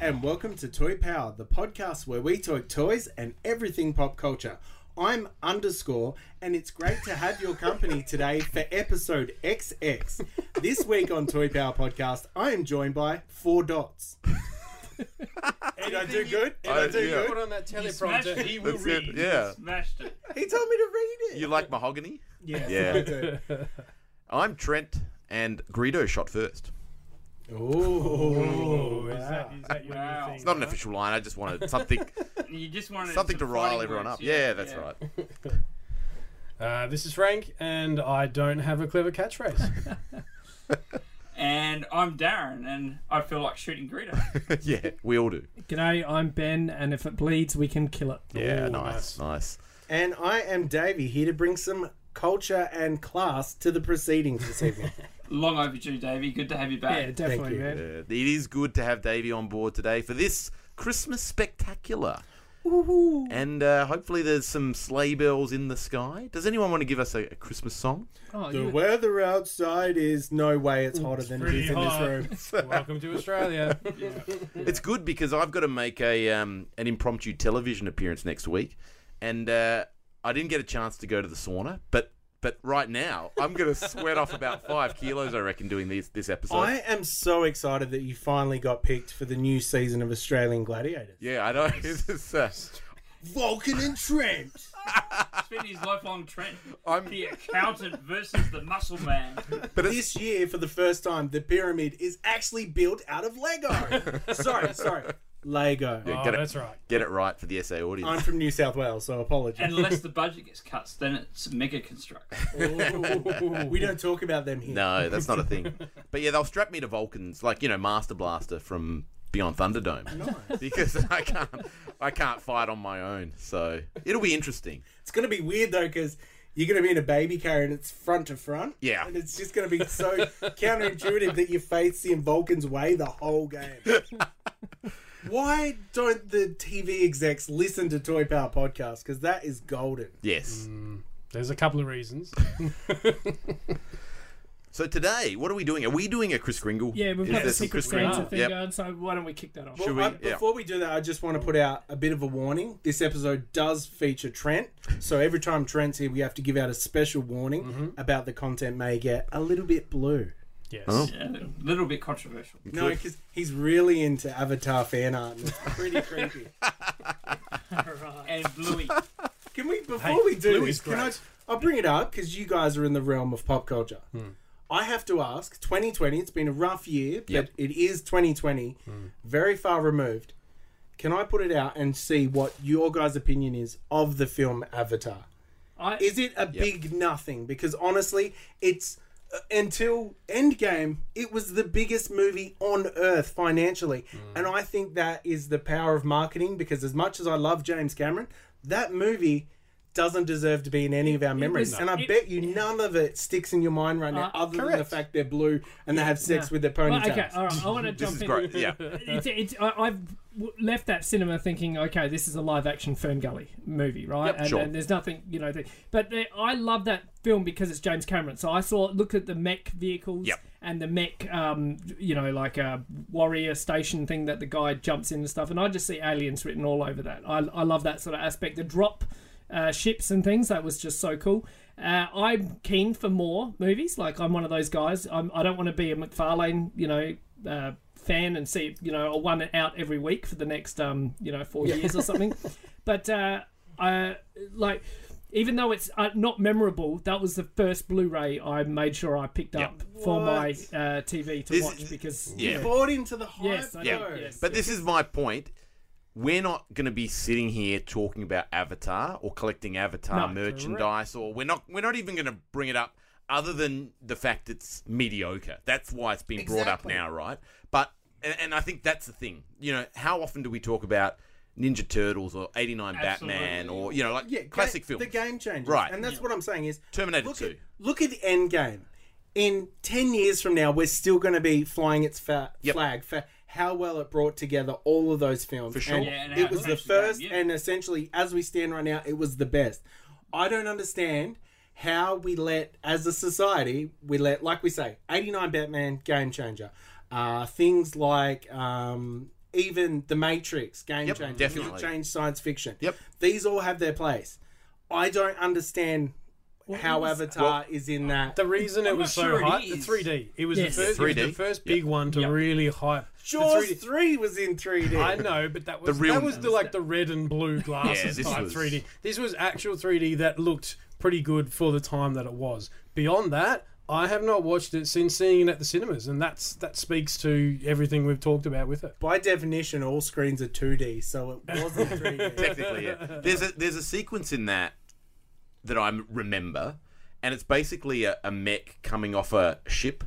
And welcome to Toy Power, the podcast where we talk toys and everything pop culture. I'm underscore, and it's great to have your company today for episode XX. This week on Toy Power Podcast, I am joined by Four Dots. Did I do good? Did I, I- do yeah. good? Put on that Smashed teleprompter. it. He will That's read. it, yeah. Smashed it. He told me to read it. You like mahogany? Yes, Yeah. I do. I'm Trent, and Greedo shot first. Ooh, Is that, is that your Wow. thing? It's not an official line. I just wanted something, You just wanted something to rile everyone words, up. Yeah, that's right. Uh, this is Frank, and I don't have a clever catchphrase. And I'm Darren, and I feel like shooting Greedo. yeah, we all do. G'day, I'm Ben, and if it bleeds, we can kill it. Yeah, Ooh, nice, nice. And I am Davey, here to bring some culture and class to the proceedings this evening. Long overdue, Davey. Good to have you back. Yeah, definitely, man. Uh, it is good to have Davey on board today for this Christmas spectacular. And uh, hopefully there's some sleigh bells in the sky. Does anyone want to give us a, a Christmas song? Oh, the you, weather outside is no way it's hotter than it pretty is in this room. Welcome to Australia. It's good because I've got to make a um, an impromptu television appearance next week, and uh, I didn't get a chance to go to the sauna, but but right now I'm going to sweat off about five kilos, I reckon, doing this this episode. I am so excited that you finally got picked for the new season of Australian Gladiators. yeah, I know. It's just, uh, Vulcan and Trent. It's been his lifelong trend. I'm, The accountant versus the muscle man. but it's, This year, for the first time, the pyramid is actually built out of Lego. sorry, sorry. Lego. Yeah, oh, get it. that's right. get it right for the SA audience. I'm from New South Wales, so apologies. Unless the budget gets cut, then it's Mega Construx. Oh. we don't talk about them here. no, that's not a thing. But yeah, they'll strap me to Vulcans, like you know, Master Blaster from Beyond Thunderdome, because I can't I can't fight on my own. So it'll be interesting. It's going to be weird, though, because you're going to be in a baby carrier and it's front to front. Yeah. And it's just going to be so counterintuitive that you're facing Vulcan's way the whole game. Why don't the TV execs listen to Toy Power Podcast? Because that is golden. Yes. There's a couple of reasons. So today, what are we doing? Are we doing a Chris Kringle? yeah, we've Is got a some secret Chris Kringle? Santa thing Yep. going, so why don't we kick that off? Well, we- I- yeah. before we do that, I just want to put out a bit of a warning. This episode does feature Trent, so every time Trent's here, we have to give out a special warning Mm-hmm. about the content may get a little bit blue. Yes. Oh. Yeah, a little bit controversial. No, because he's really into Avatar fan art, and it's pretty creepy. And Bluey. Can we, before Hey, we do Bluey's this, can I. I'll bring it up because you guys are in the realm of pop culture. Hmm. I have to ask 2020, it's been a rough year, but Yep. it is 2020, hmm. very far removed. Can I put it out and see what your guys' opinion is of the film Avatar? I, Is it a big nothing? Because honestly, it's until Endgame, it was the biggest movie on earth financially. Hmm. And I think that is the power of marketing because as much as I love James Cameron, that movie doesn't deserve to be in any of our memories. was- and I it- bet you none of it sticks in your mind right now, Uh, other than the fact they're blue and they have sex no. with their Well, okay, all right, I want to jump This jump is in. great. Yeah. It's, it's, I, I've left that cinema thinking, okay, this is a live action Fern Gully movie, right? and, sure. and there's nothing, you know. Th- but there, I love that film because it's James Cameron. So I saw, looked at the mech vehicles Yep. and the mech, um, you know, like a warrior station thing that the guy jumps in and stuff. And I just see aliens written all over that. I, I love that sort of aspect. The drop uh, ships and things, that was just so cool. Uh, I'm keen for more movies. Like I'm one of those guys. I'm, I don't want to be a McFarlane, you know, uh, fan and see you know a one out every week for the next um you know four years or something. But uh, I like. Even though it's uh, not memorable, that was the first Blu-ray I made sure I picked up for my uh, TV to This- watch because Yeah. You bought into the hype, Yes, I Yeah. though. Yes. But this is my point. We're not going to be sitting here talking about Avatar or collecting Avatar No, merchandise, or we're not. We're not even going to bring it up other than the fact it's mediocre. That's why it's been brought up now, right? But and, and I think that's the thing. You know, how often do we talk about Ninja Turtles or 89 Batman or you know like Yeah, classic ga- films? The game changers. Right. And that's what I'm saying is Terminator look 2. At, look at Endgame. In 10 years from now, we're still going to be flying its fa- Yep. flag for how well it brought together all of those films. For sure. And Yeah, and it it was the changed the game, first, yeah. and essentially, as we stand right now, it was the best. I don't understand how we let, as a society, we let, like we say, 89 Batman, game changer. Uh, things like um, even The Matrix, game Yep, changer. definitely. Change science fiction. Yep. These all have their place. I don't understand how Avatar is in that. The reason it I'm was so sure it hype, the 3D. It was Yes. the first, 3D. the first big one to really hype. the Jaws 3D. 3 was in 3D. I know, but that was The real- that was the like the red and blue glasses this type was- 3D. This was actual 3D that looked pretty good for the time that it was. Beyond that, I have not watched it since seeing it at the cinemas, and that's that speaks to everything we've talked about with it. By definition, all screens are 2D, so it wasn't 3D. Technically, yeah. There's a there's a sequence in that that I remember, and it's basically a, a mech coming off a ship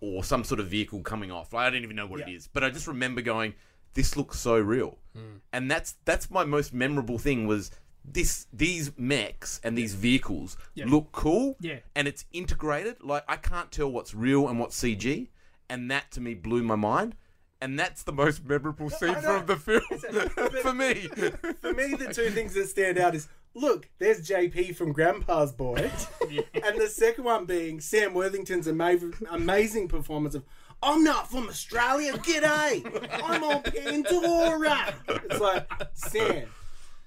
or some sort of vehicle coming off. Like, I don't even know what it Yeah. is, but I just remember going, "This looks so real," hmm. and that's that's my most memorable thing was this these mechs and these vehicles look cool, Yeah. and it's integrated. Like I can't tell what's real and what's CG, and that to me blew my mind. And that's the most memorable scene from the film for me. For me, the two things that stand out is look, there's JP from Grandma's Boy, and the second one being Sam Worthington's ama- amazing performance of. I'm not from Australia. G'day. I'm on Pandora. It's like Sam.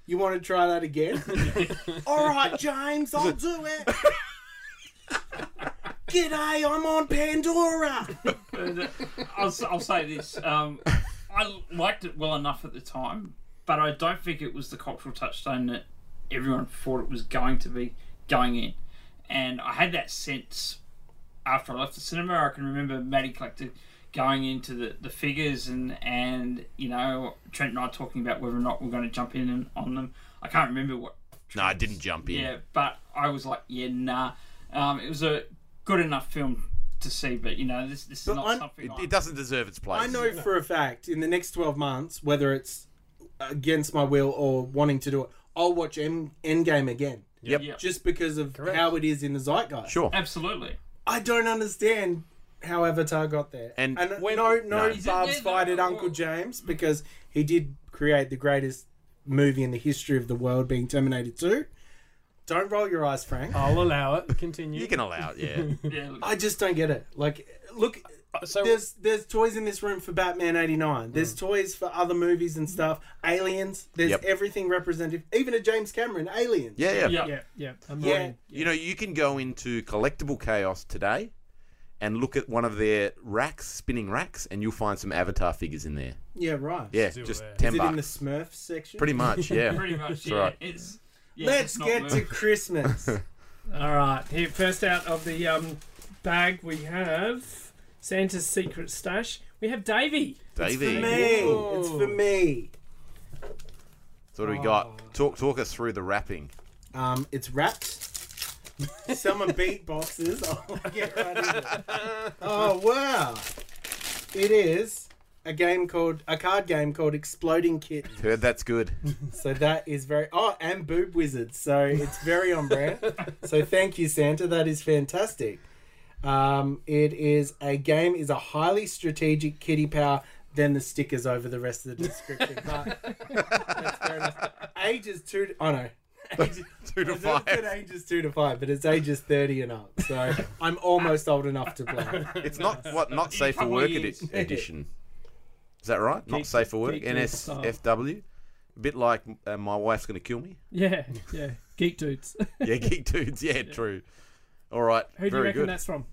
You want to try that again? All right, James, I'll do it. G'day, I'm on Pandora. I'll, s- I'll say this. Um, I liked it well enough at the time, but I don't think it was the cultural touchstone that everyone thought it was going to be going in. And I had that sense after I left the cinema. I can remember Matty Collector going into the, the figures and, and, you know, Trent and I talking about whether or not we're going to jump in and, on them. I can't remember what No, I didn't jump in. yeah, but I was like, yeah, nah. Um, it was a good enough film to see, but you know, this this is not I'm- something. It, it doesn't deserve its place. I know for a fact in the next 12 months, whether it's against my will or wanting to do it, I'll watch M- Endgame again. Yep. Yeah. Just because of how it is in the zeitgeist. Sure. Absolutely. I don't understand how Avatar got there. And when- no, no, No. Is Barb's yeah, fight at no, Uncle well- James because he did create the greatest movie in the history of the world, being Terminator 2. Don't roll your eyes, Frank. I'll allow it. Continue. You can allow it, yeah. Yeah. I just don't get it. Like, look, so there's there's toys in this room for Batman '89. There's toys for other movies and stuff. Aliens. There's Yep. everything representative. Even a James Cameron Aliens. Yeah, yeah. Yeah. Yeah, yeah. Yeah. You know, you can go into Collectible Chaos today and look at one of their racks, spinning racks, and you'll find some Avatar figures in there. Yeah, right. Yeah, Still just there. 10 Is it in the. Smurf section? Pretty much, yeah. Pretty much. Yeah. right. It's. Yeah, Let's it's not get to Christmas. All right. Here, first out of the um, bag, we have Santa's secret stash. We have Davey. Davey. It's for me. It's for me. So what do we got? Talk talk us through the wrapping. Um, it's wrapped. Someone beat boxes. I'll get right into it. Oh wow! It is a game called a card game called Exploding Kitten. Heard that's good. So that is very oh, and Boob Wizards. So it's very on brand. so thank you, Santa. That is fantastic. Um, it is a game is a highly strategic kitty power. Then the stickers over the rest of the description. But that's fair enough. Ages two. To, oh no. Ages, Two to I don't five. ages two to five, but it's ages thirty and up. So I'm almost old enough to play. It's not what not safe for work years. edi- edition. Is that right? not safe for work. geek dude style. NSFW. A bit like uh, my wife's going to kill me. Yeah, yeah. Geek dudes. Yeah, geek dudes. Yeah, true. All right. Who do you reckon good. that's from?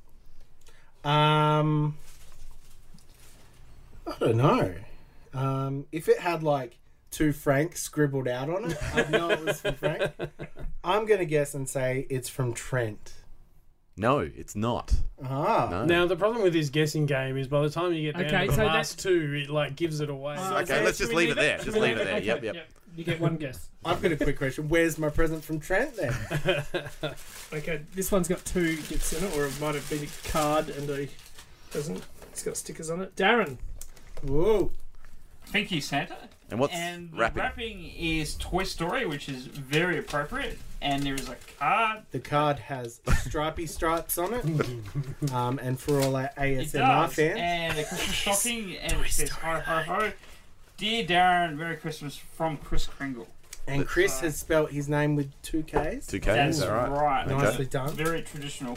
Um, I don't know. Um, if it had like two Frank scribbled out on it, I'd know it was from Frank. I'm gonna guess and say it's from Trent. No, it's not. Ah, No. Now the problem with this guessing game is by the time you get down Okay, to the so last two, it like gives it away. So- okay, let's just leave it there. Just leave it there. Okay, Yep, yep. You get one guess. I've got a quick question. Where's my present from Trent then? Okay, this one's got two gifts in it, or it might have been a card and a present. It's got stickers on it. Darren. Whoa. Thank you, Santa. And what's and the wrapping? wrapping? is Toy Story, which is very appropriate. And there is a card. The card has stripy stripes on it. Um, and for all our It ASMR does. fans, And a Christmas stocking, and it says ho ho ho. Dear Darren, Merry Christmas from Chris Kringle. and Chris has spelt his name with two Ks. Two Ks, That's all right. right. Okay. Nicely done. Very traditional.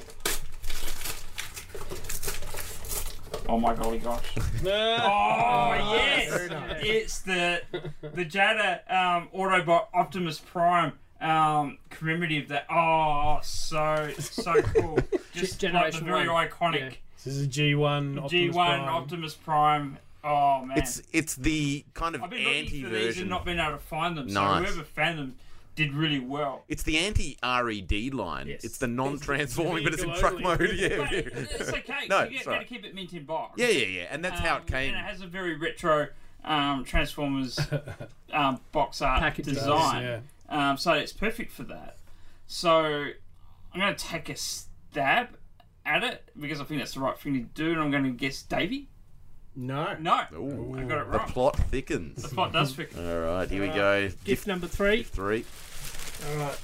Oh my golly gosh. Oh yes! It's the the Jada um, Autobot Optimus Prime um, commemorative that oh so so cool. Just like the Generation very one. iconic Yeah. This is a G1 Optimus G1 Prime. Optimus Prime. Oh man. It's it's the kind of I've been looking anti for these and not been able to find them. So Nice. whoever found them did really well. It's the anti RED line. Yes. It's the non-transforming, but it's in truck only. mode. Yeah, But yeah. it's okay. No, you get, got to alright. keep it mint in box. yeah, yeah, yeah. And that's how Um, it came. And it has a very retro um, Transformers um, box art Package does, design. yeah. Um, so it's perfect for that. So I'm going to take a stab at it because I think that's the right thing to do, and I'm going to guess Davey. No. No, Ooh, I got it right. the plot thickens. The plot does fit. All right, here we go. Gift number three. three. All right.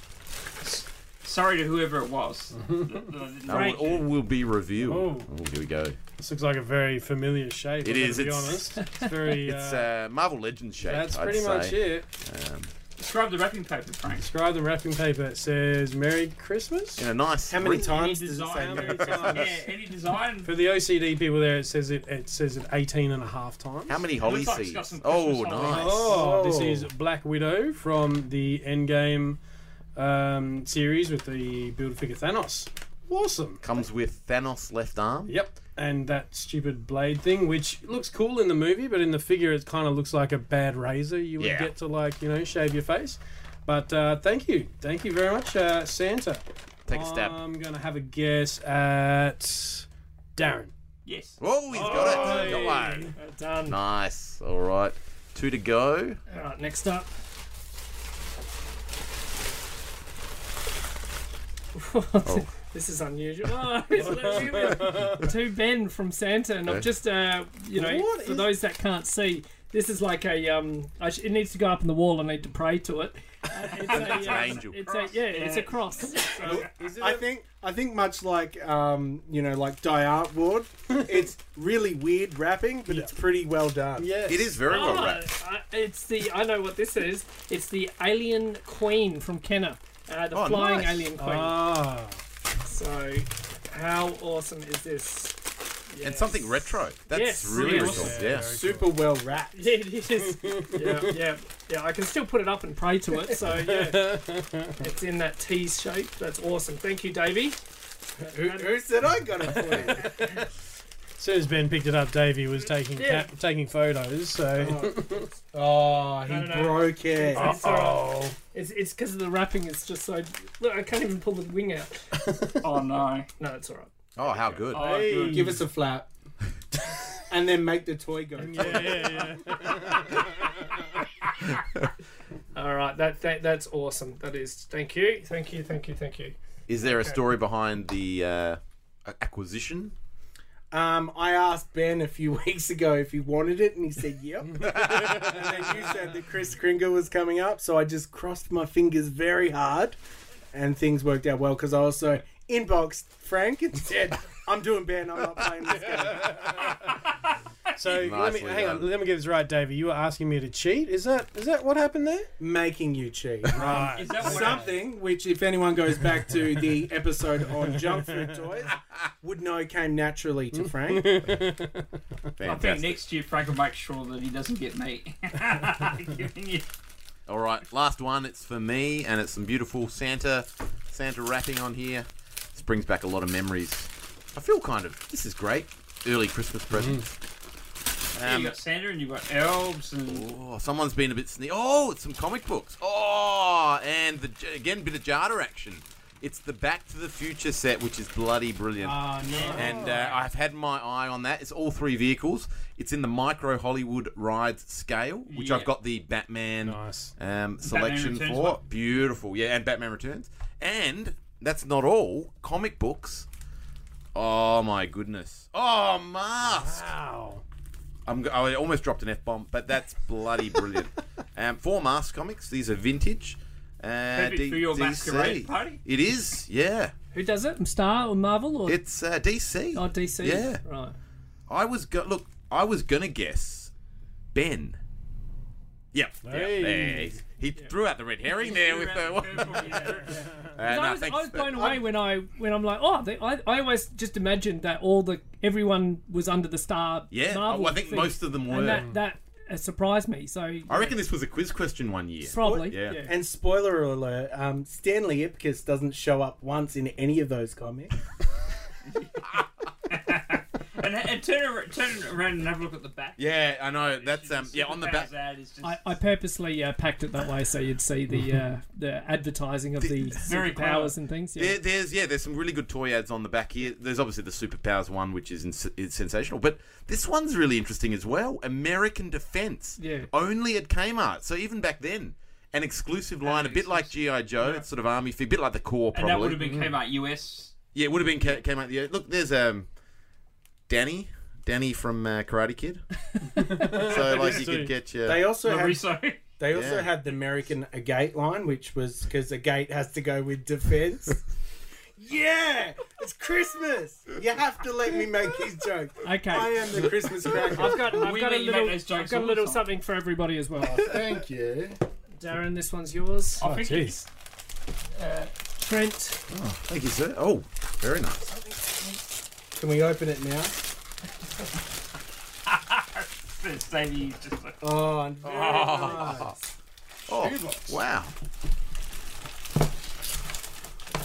Sorry to whoever it was. that- that I didn't No, rank. all will be revealed. Oh. Oh, here we go. This looks like a very familiar shape. It I'm is, gonna Be it's- honest. It's very. It's uh, uh, Marvel Legends shape. that's I'd pretty say. much it. Um, Describe the wrapping paper, Frank. Describe the wrapping paper. It says "Merry Christmas." in a nice. How many ring. times Any does it say design? Merry Christmas? Yeah, any design. For the OCD people there, it says it. It says it 18 and a half times. How many holly looks like seeds? some Oh, Christmas nice. Oh, this Oh. is Black Widow from the Endgame um, series with the build figure Thanos. Awesome. Comes with Thanos left arm. Yep. And that stupid blade thing, which looks cool in the movie, but in the figure, it kind of looks like a bad razor you would Yeah. get to, like, you know, shave your face. But uh, thank you. Thank you very much, uh, Santa. Take a stab. I'm going to have a guess at Darren. Yes. Oh, he's got it. Hey. Got one. Well done. Nice. All right. Two to go. All right. Next up. This is unusual. Oh, it's to Ben from Santa, and I've just, uh, you know, What for is- those that can't see, this is like a um. I sh- it needs to go up on the wall. I need to pray to it. Uh, it's, a, an angel. It's a yeah, it's a cross. So, I think I think much like um, you know like die Art Ward, it's really weird wrapping, but it's pretty well done. Yes. It is very well Ah, wrapped. uh, it's the I know what this is. It's the Alien Queen from Kenner, uh, the Oh, flying nice. Alien Queen. Ah. So, how awesome is this? And something retro. That's Yes. really Yes. cool. Yeah, Yeah. very Super well wrapped. Yeah, it is. yeah, yeah, yeah. I can still put it up and pray to it. So yeah, it's in that T shape. That's awesome. Thank you, Davey. Who, who said I got it for you? As soon as Ben picked it up, Davey was taking Yeah. ca- taking photos. So, Oh, he No, no, no. broke it. It's, it's, all right. it's it's because of the wrapping. It's just so. Look, I can't even pull the wing out. Oh no. No, it's all right. Oh, how good. Oh, good. Give us a flap. and then make the toy go. yeah, yeah, yeah. All right, that, that that's awesome. That is. Thank you, thank you, thank you, thank you. Is there a story behind the uh, acquisition? Um, I asked Ben a few weeks ago if he wanted it, and he said yep. and then you said that Chris Kringle was coming up, so I just crossed my fingers very hard, and things worked out well because I also inboxed Frank and said, "I'm doing Ben. I'm not playing this game." So let me Nicely hang on. Let me get this right, Davey. You were asking me to cheat. Is that is that what happened there? Making you cheat. Right. Is that what Something which, if anyone goes back to the episode on junk food toys, would know came naturally to Frank. I think next year Frank will make sure that he doesn't get me. Giving you- All right, last one. It's for me, and it's some beautiful Santa Santa wrapping on here. This brings back a lot of memories. I feel kind of this is great. Early Christmas present. Yeah, mm. Um, you got Santa and you got elves and oh, someone's been a bit sneaky. Oh, it's some comic books. Oh, and the again a bit of Jada action. It's the Back to the Future set, which is bloody brilliant. Oh, no. and uh, I've had my eye on that. It's all three vehicles. It's in the micro Hollywood rides scale, which Yeah. I've got the Batman Nice. um, selection Returns for. one. Beautiful, yeah, and Batman Returns. And that's not all. Comic books. Oh my goodness. Oh, Mask. Wow. I'm, I almost dropped an F bomb, but that's bloody brilliant. um, four Mask comics. These are vintage. Uh, Perfect for your masquerade party. It is, yeah. Who does it? Star or Marvel or It's uh, DC. oh, DC? Yeah. Right. I was go- look. I was gonna guess Ben. Yep. Hey. Yeah, there. He threw out the red herring there with the. Uh, I was, thanks, I was blown Ben. away when I when I'm like, oh, they, I, I always just imagined that all the everyone was under the star. Yeah, Marvel well, I think thing. most of them were. and that that uh, surprised me. So I reckon this was a quiz question one year. probably Yeah. yeah. And spoiler alert, um, Stanley Ipkiss doesn't show up once in any of those comics. and, and turn, around, turn around and have a look at the back. Yeah, I know. That's um. Yeah, on the back. Superpowers ad is just I, I purposely uh, packed it that way so you'd see the uh, the advertising of the Very superpowers and things. There, Yeah. there's yeah, there's some really good toy ads on the back here. There's obviously the superpowers one, which is, ins- is sensational, but this one's really interesting as well. American Defense, Yeah. only at Kmart. So even back then, an exclusive line, a bit like GI Joe. It's sort of army fig, a bit like the core, and probably. that would have been Kmart US. yeah, it would have been K- Kmart. Yeah, look, there's um, Danny, Danny from uh, Karate Kid. so like you could get your. They also had Lariso. they also Yeah. had the American Agate line, which was because Agate has to go with defense. yeah, it's Christmas. You have to let me make his joke. Okay. I am the Christmas cracker. I've got, I've We got a let you make little, those I've got a all little time. something for everybody as well. Thank you. Darren, this one's yours. I Oh, think jeez. Trent, Thank you, sir. Oh, very nice. Can we open it now? it's Davey just like, Oh, very nice. Oh, wow.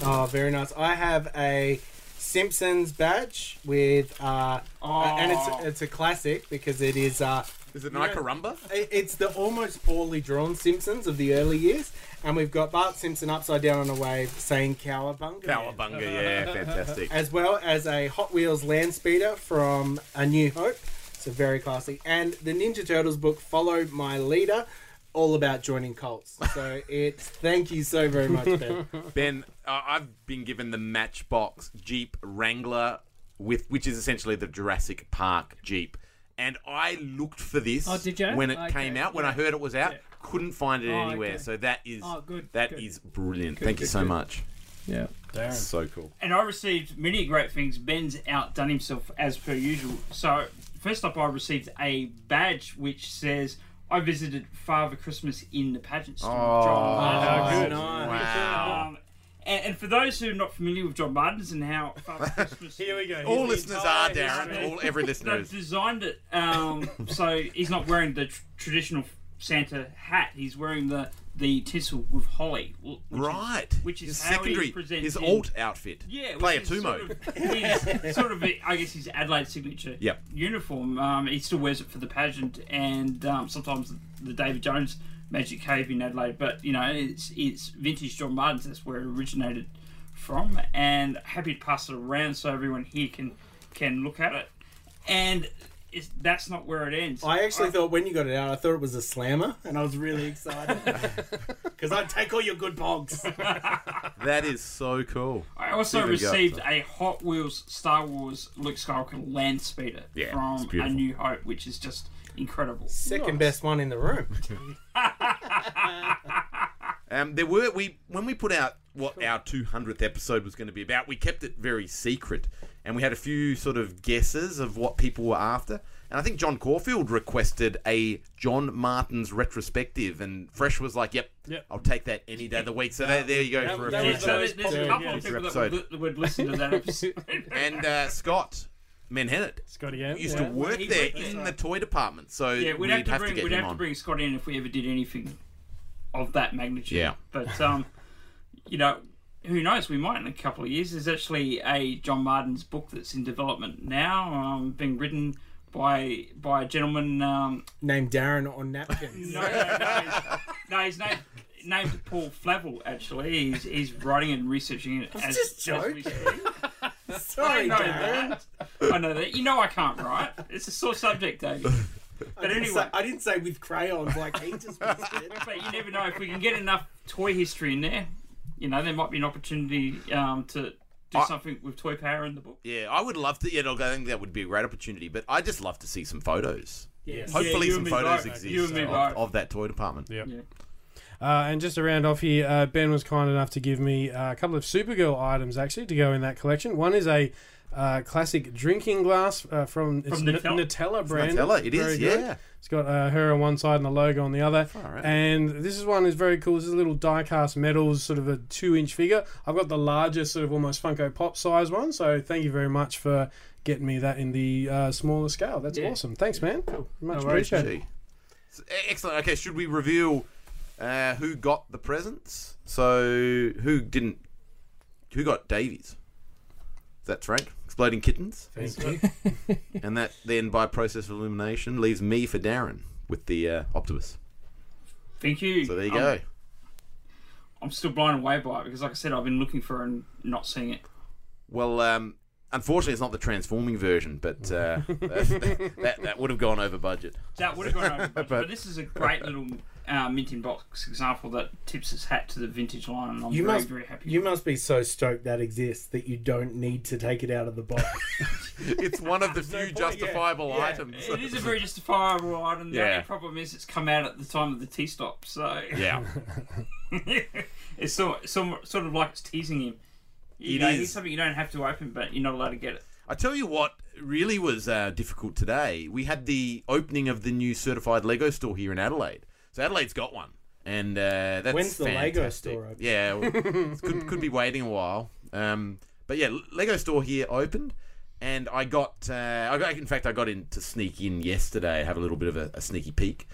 Oh, very nice. I have a Simpsons badge with, uh, oh, and it's it's a classic because it is. Uh, Is it Yeah. Nicarumba? It's the almost poorly drawn Simpsons of the early years, and we've got Bart Simpson upside down on a wave saying "Cowabunga," man," Cowabunga, yeah, fantastic. as well as a Hot Wheels land speeder from A New Hope. So very classy, and the Ninja Turtles book "Follow My Leader," all about joining cults. So it's thank you so very much, Ben. Ben, uh, I've been given the Matchbox Jeep Wrangler with, which is essentially the Jurassic Park Jeep, and I looked for this Oh, did you? when it Okay, came out. When I heard it was out, Yeah. couldn't find it Oh, anywhere. okay. So that is Oh, good, That is good. brilliant. Good, Thank you so good. much. yeah. Darren. So cool. and I received many great things. Ben's outdone himself as per usual. So first up, I received a badge which says. I visited Father Christmas in the pageant store. Oh, John good. Wow. Um, and, and for those who are not familiar with John Martins and how Father Christmas Here we go. All Here's listeners are Darren. All every listener They've is. designed it um, so he's not wearing the tr- traditional Santa hat. He's wearing the the tinsel with holly. Which Right. Is, which is his how secondary, he presents his in- alt outfit. Yeah, Player which two is mode. Sort of, his, sort of a- I guess his Adelaide signature Yep. uniform. Um, he still wears it for the pageant and um, sometimes the David Jones Magic Cave in Adelaide. But you know, it's it's vintage John Martins. That's where it originated from. And happy to pass it around so everyone here can can look at it. And it's, that's not where it ends. I actually thought when you got it out, I thought it was a slammer, and I was really excited because I'd take all your good pogs. That is so cool. I also Even go up received a Hot Wheels Star Wars Luke Skywalker land speeder Yeah, from A. New Hope, which is just incredible. Second best one in the room. Um, there were we when we put out what our 200th episode was going to be about. We kept it very secret, and we had a few sort of guesses of what people were after. And I think John Caulfield requested a John Martin's retrospective, and Fresh was like, "Yep, Yep. I'll take that any day of the week." So there, there you go that- for a that Yeah, was so future. there's, there's a couple Yeah. of people that episode. would, that would listen to that episode. And uh, Scott Menhennet Scotty M. used yeah. to work he there in the toy department, so yeah, we'd, have to bring get we'd him have to bring Scott in if we ever did anything of that magnitude. Yeah. but um, you know. Who knows? We might in a couple of years. There's actually a John Martin's book that's in development now, um, being written by by a gentleman um, Named Darren on napkins. No, no, no. his- no, his name named Paul Flavel. Actually, he's, he's writing and researching it as, just as we joking. Speak. I Sorry, know Darren. that. I know that. You know I can't write. It's a sore subject, David. But didn't, anyway, say, I didn't say with crayons like he just whispered. but you never know if we can get enough toy history in there. You know, there might be an opportunity um, to do I- something with toy power in the book. Yeah, I would love to. Yeah, look, I think that would be a great opportunity. But I just love to see some photos. Yes. Hopefully, you some photos both. exist You and me of, of that toy department. Yep. Yeah. Uh, and just to round off here, uh, Ben was kind enough to give me uh, a couple of Supergirl items actually to go in that collection. One is a uh, classic drinking glass uh, from, it's From Nutella. Nutella brand. Nutella, it is, Very good. yeah. It's got uh, her on one side and the logo on the other. Alright. And this is one is very cool. This is a little die-cast metals, sort of a two-inch figure. I've got the largest, sort of almost Funko Pop size one. So thank you very much for getting me that in the uh, smaller scale. That's Yeah. awesome. Thanks, man. Much No appreciated. Gee. So, Excellent. Okay, should we reveal uh, who got the presents? So who didn't? Who got Davey's? That's Frank. Exploding kittens, Thank you. and that then by process of elimination leaves me for Darren with the uh, Optimus. Thank you. So there you I'm- go. I'm still blown away by it because, like I said, I've been looking for and not seeing it. Well, um, unfortunately, it's not the transforming version, but uh, that, that, that would have gone over budget. That would have gone over. but, But- this is a great little uh, mint in box example that tips its hat to the vintage line, and I'm You very, must, very happy. you must be so stoked that exists that you don't need to take it out of the box. It's one of the few point, justifiable Yeah. items. It is a very justifiable item. The Yeah. only problem is it's come out at the time of the tea stop, so Yeah. it's sort, sort, sort of like it's teasing him. You It know, is. here's something you don't have to open, but you're not allowed to get it. I tell you what really was uh, difficult today. We had the opening of the new certified Lego store here in Adelaide. So Adelaide's got one. And uh, that's When's the Lego fantastic. store open? Yeah, well, could, could be waiting a while. Um, but yeah, Lego store here opened. And I got, uh, I got, in fact, I got in to sneak in yesterday, have a little bit of a, a sneaky peek.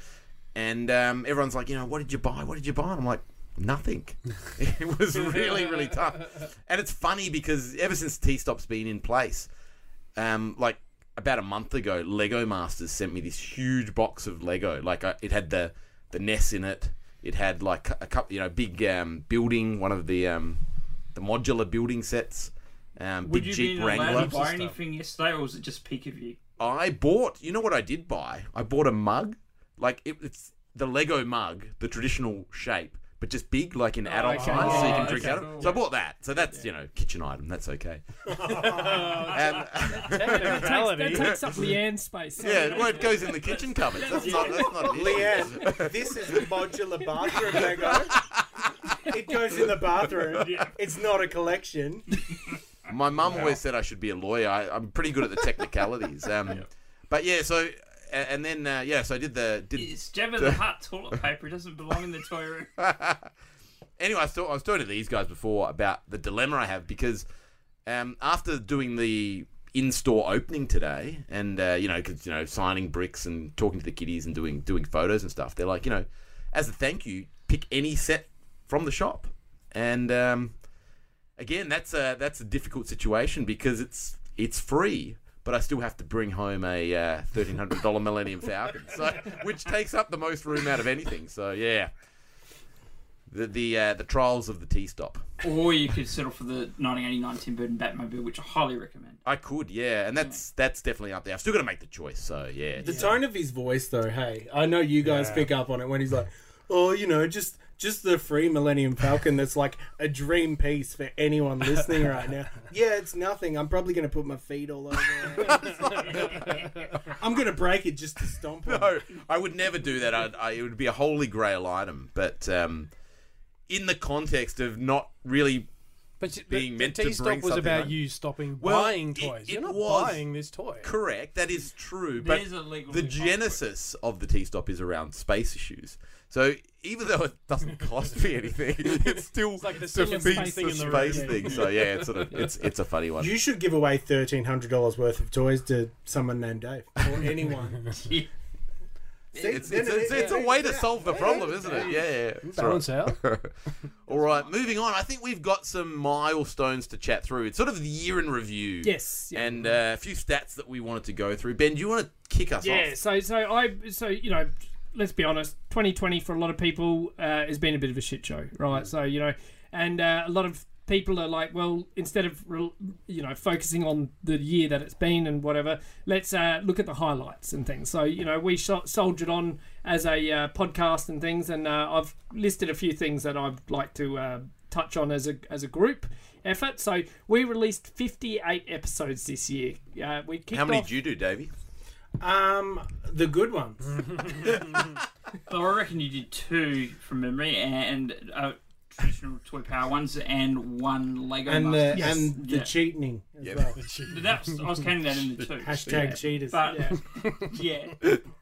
And um, everyone's like, you know, what did you buy? What did you buy? And I'm like, nothing. it was really, really tough. And it's funny because ever since T Stop's been in place, um, like about a month ago, Lego Masters sent me this huge box of Lego. Like uh, it had the the NES in it. It had like a couple, you know, big um, building, one of the um, the modular building sets. Um, Would big you Jeep be allowed Wrangler. to buy anything yesterday, or was it just peak of you? I bought. You know what I did buy? I bought a mug. Like it, it's the Lego mug, the traditional shape, but just big, like in adult okay. size, so you Oh, can drink okay, out of. cool. So I bought that. So that's you know kitchen item. That's okay. um, That takes, that takes up Leanne's space. yeah, well, it goes in the kitchen cupboard. That's not. That's not an issue. Leanne, this is a modular bathroom Lego. It goes in the bathroom. It's not a collection. My mum always said I should be a lawyer. I, I'm pretty good at the technicalities. Um, But yeah, so a- and then uh, yeah, so I did the did It's Jabba the Hutt toilet paper. It doesn't belong in the toy room. anyway, I was, talk- I was talking to these guys before about the dilemma I have because um, after doing the in-store opening today, and uh, you know, 'cause, you know, signing bricks and talking to the kiddies and doing doing photos and stuff, they're like, you know, as a thank you, pick any set from the shop, and um, again, that's a that's a difficult situation because it's it's free. But I still have to bring home a uh, thirteen hundred dollar Millennium Falcon, so which takes up the most room out of anything. So yeah, the the uh, the trials of the T stop. or you could settle for the 1989 Tim Burton Batmobile, which I highly recommend. I could, yeah, and that's that's definitely up there. I've still got to make the choice. So yeah, The tone of his voice, though, hey, I know you guys pick up on it when he's like, "Oh, you know, just just the free Millennium Falcon that's like a dream piece for anyone listening right now." Yeah, it's nothing. I'm probably gonna put my feet all over it. I'm gonna break it just to stomp on. no, I would never do that. I'd, I, it would be a holy grail item, but um, in the context of not really But the- Being the, meant to T-stop bring was about home. you stopping Well, buying toys. it You're not was- buying this toy. correct. That is true, but There's a legal the loophole for it. genesis of the T stop is around space issues. So even though it doesn't cost me anything, it still like the defeats single the space thing in the space room. thing. So yeah, it's sort of it's it's a funny one. You should give away thirteen hundred dollars worth of toys to someone named Dave or anyone. Yeah. It's, it's, it's, it's a way to solve the problem, isn't it? Yeah, yeah. That's right. Balance out. All right, moving on. I think we've got some milestones to chat through. It's sort of the year in review. Yes. yeah. And uh, a few stats that we wanted to go through. Ben, do you want to kick us Yeah, off? Yeah. So so I so you know let's be honest, 2020 for a lot of people uh, has been a bit of a shit show, right? So you know, and uh, a lot of people are like, well, instead of you know focusing on the year that it's been and whatever, let's uh, look at the highlights and things. So you know, we soldiered on as a uh, podcast and things, and uh, I've listed a few things that I'd like to uh, touch on as a as a group effort. So we released 58 episodes this year. Uh, we How many off- did you do, Davey? Um, the good ones. So I reckon you did two from memory, and uh, traditional toy power ones, and one Lego and the Master. and the Yeah. cheating as Yeah. well. But that was, I was counting that in the two. Hashtag cheaters. But Yeah. yeah,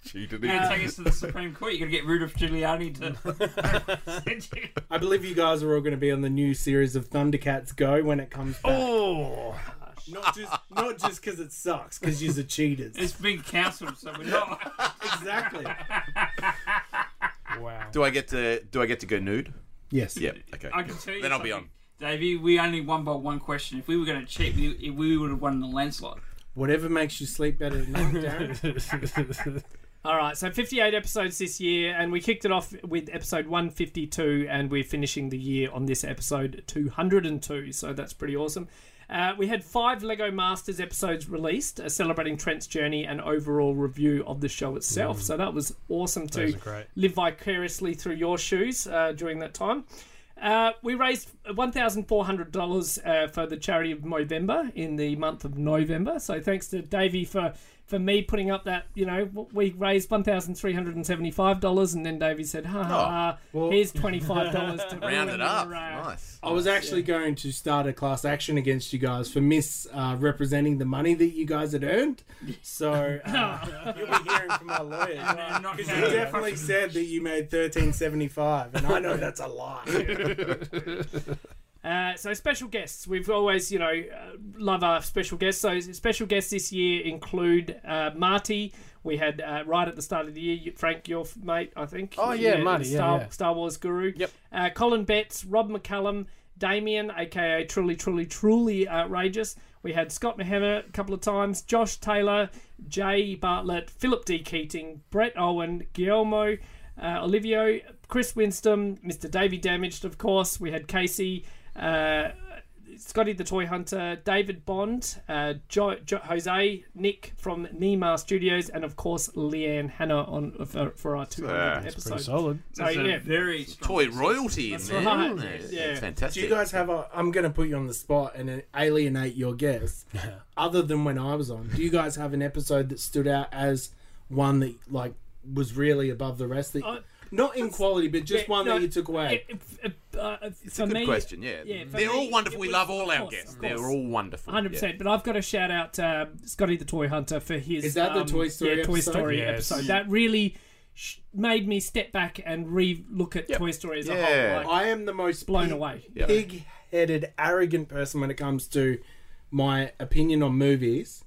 Cheated. you're gonna take us to the Supreme Court. You're gonna get rid of Giuliani to. I believe you guys are all going to be on the new series of Thundercats Go when it comes back. Oh, Not just not just because it sucks, because you're the cheaters. it's been cancelled, so we're not. exactly. wow. Do I get to do I get to go nude? Yes. Yeah. Okay. I can tell you. Then I'll be something, Davey, we only won by one question. If we were going to cheat, we, we would have won the landslide. Whatever makes you sleep better at night, Darren. All right, so 58 episodes this year, and we kicked it off with episode 152, and we're finishing the year on this episode 202, so that's pretty awesome. Uh, we had five Lego Masters episodes released, uh, celebrating Trent's journey and overall review of the show itself. So that was awesome to Those live vicariously through your shoes uh, during that time. Uh, we raised $1,400 uh, for the charity of Movember in the month of November. So thanks to Davey for, for me putting up that, you know, we raised $1,375 and then Davey said, ha ha, ha well- here's $25 to Round it up. uh, Nice. I was actually going to start a class action against you guys for misrepresenting the money that you guys had earned. So uh, you'll be hearing from our lawyer Because you definitely said that you made thirteen seventy five, and I know that's a lie. Uh, so special guests, we've always, you know, uh, love our special guests. So special guests this year include uh, Marty. We had uh, right at the start of the year, Frank, your mate, I think. Oh, yeah, Marty, yeah, Star, yeah. Star Wars guru. Yep. Uh, Colin Betts, Rob McCallum, Damien, aka Truly, Truly, Truly Outrageous. We had Scott Mahema a couple of times, Josh Taylor, Jay Bartlett, Philip D. Keating, Brett Owen, Guillermo, uh, Olivio, Chris Winston, Mr. Davey Damaged, of course. We had Casey, uh, Scotty the Toy Hunter, David Bond, uh, jo- jo- Jose, Nick from Nima Studios, and of course Leanne Hannah on for, for our 200th Ah, Pretty episode. solid. So That's a yeah, very Toy message. royalty in That's there. right. isn't? Yeah. Fantastic. Do you guys have a? I'm going to put you on the spot and alienate your guests. Other than when I was on, do you guys have an episode that stood out as one that like was really above the rest? That, Uh, not in quality, but just Yeah, one no, that you took away. It, it, uh, It's a good me, question. Yeah. yeah, They're me, all wonderful. We was- love all of our guests. They're all wonderful. Hundred Yeah. percent, but I've got to shout out uh, Scotty the Toy Hunter for his. Is that the um, Toy Story yeah, Toy episode? Story Yes. episode? That really sh- made me step back and re-look at Toy Story as a whole. Like, I am the most blown pig- away. Pig-headed, arrogant person when it comes to my opinion on movies.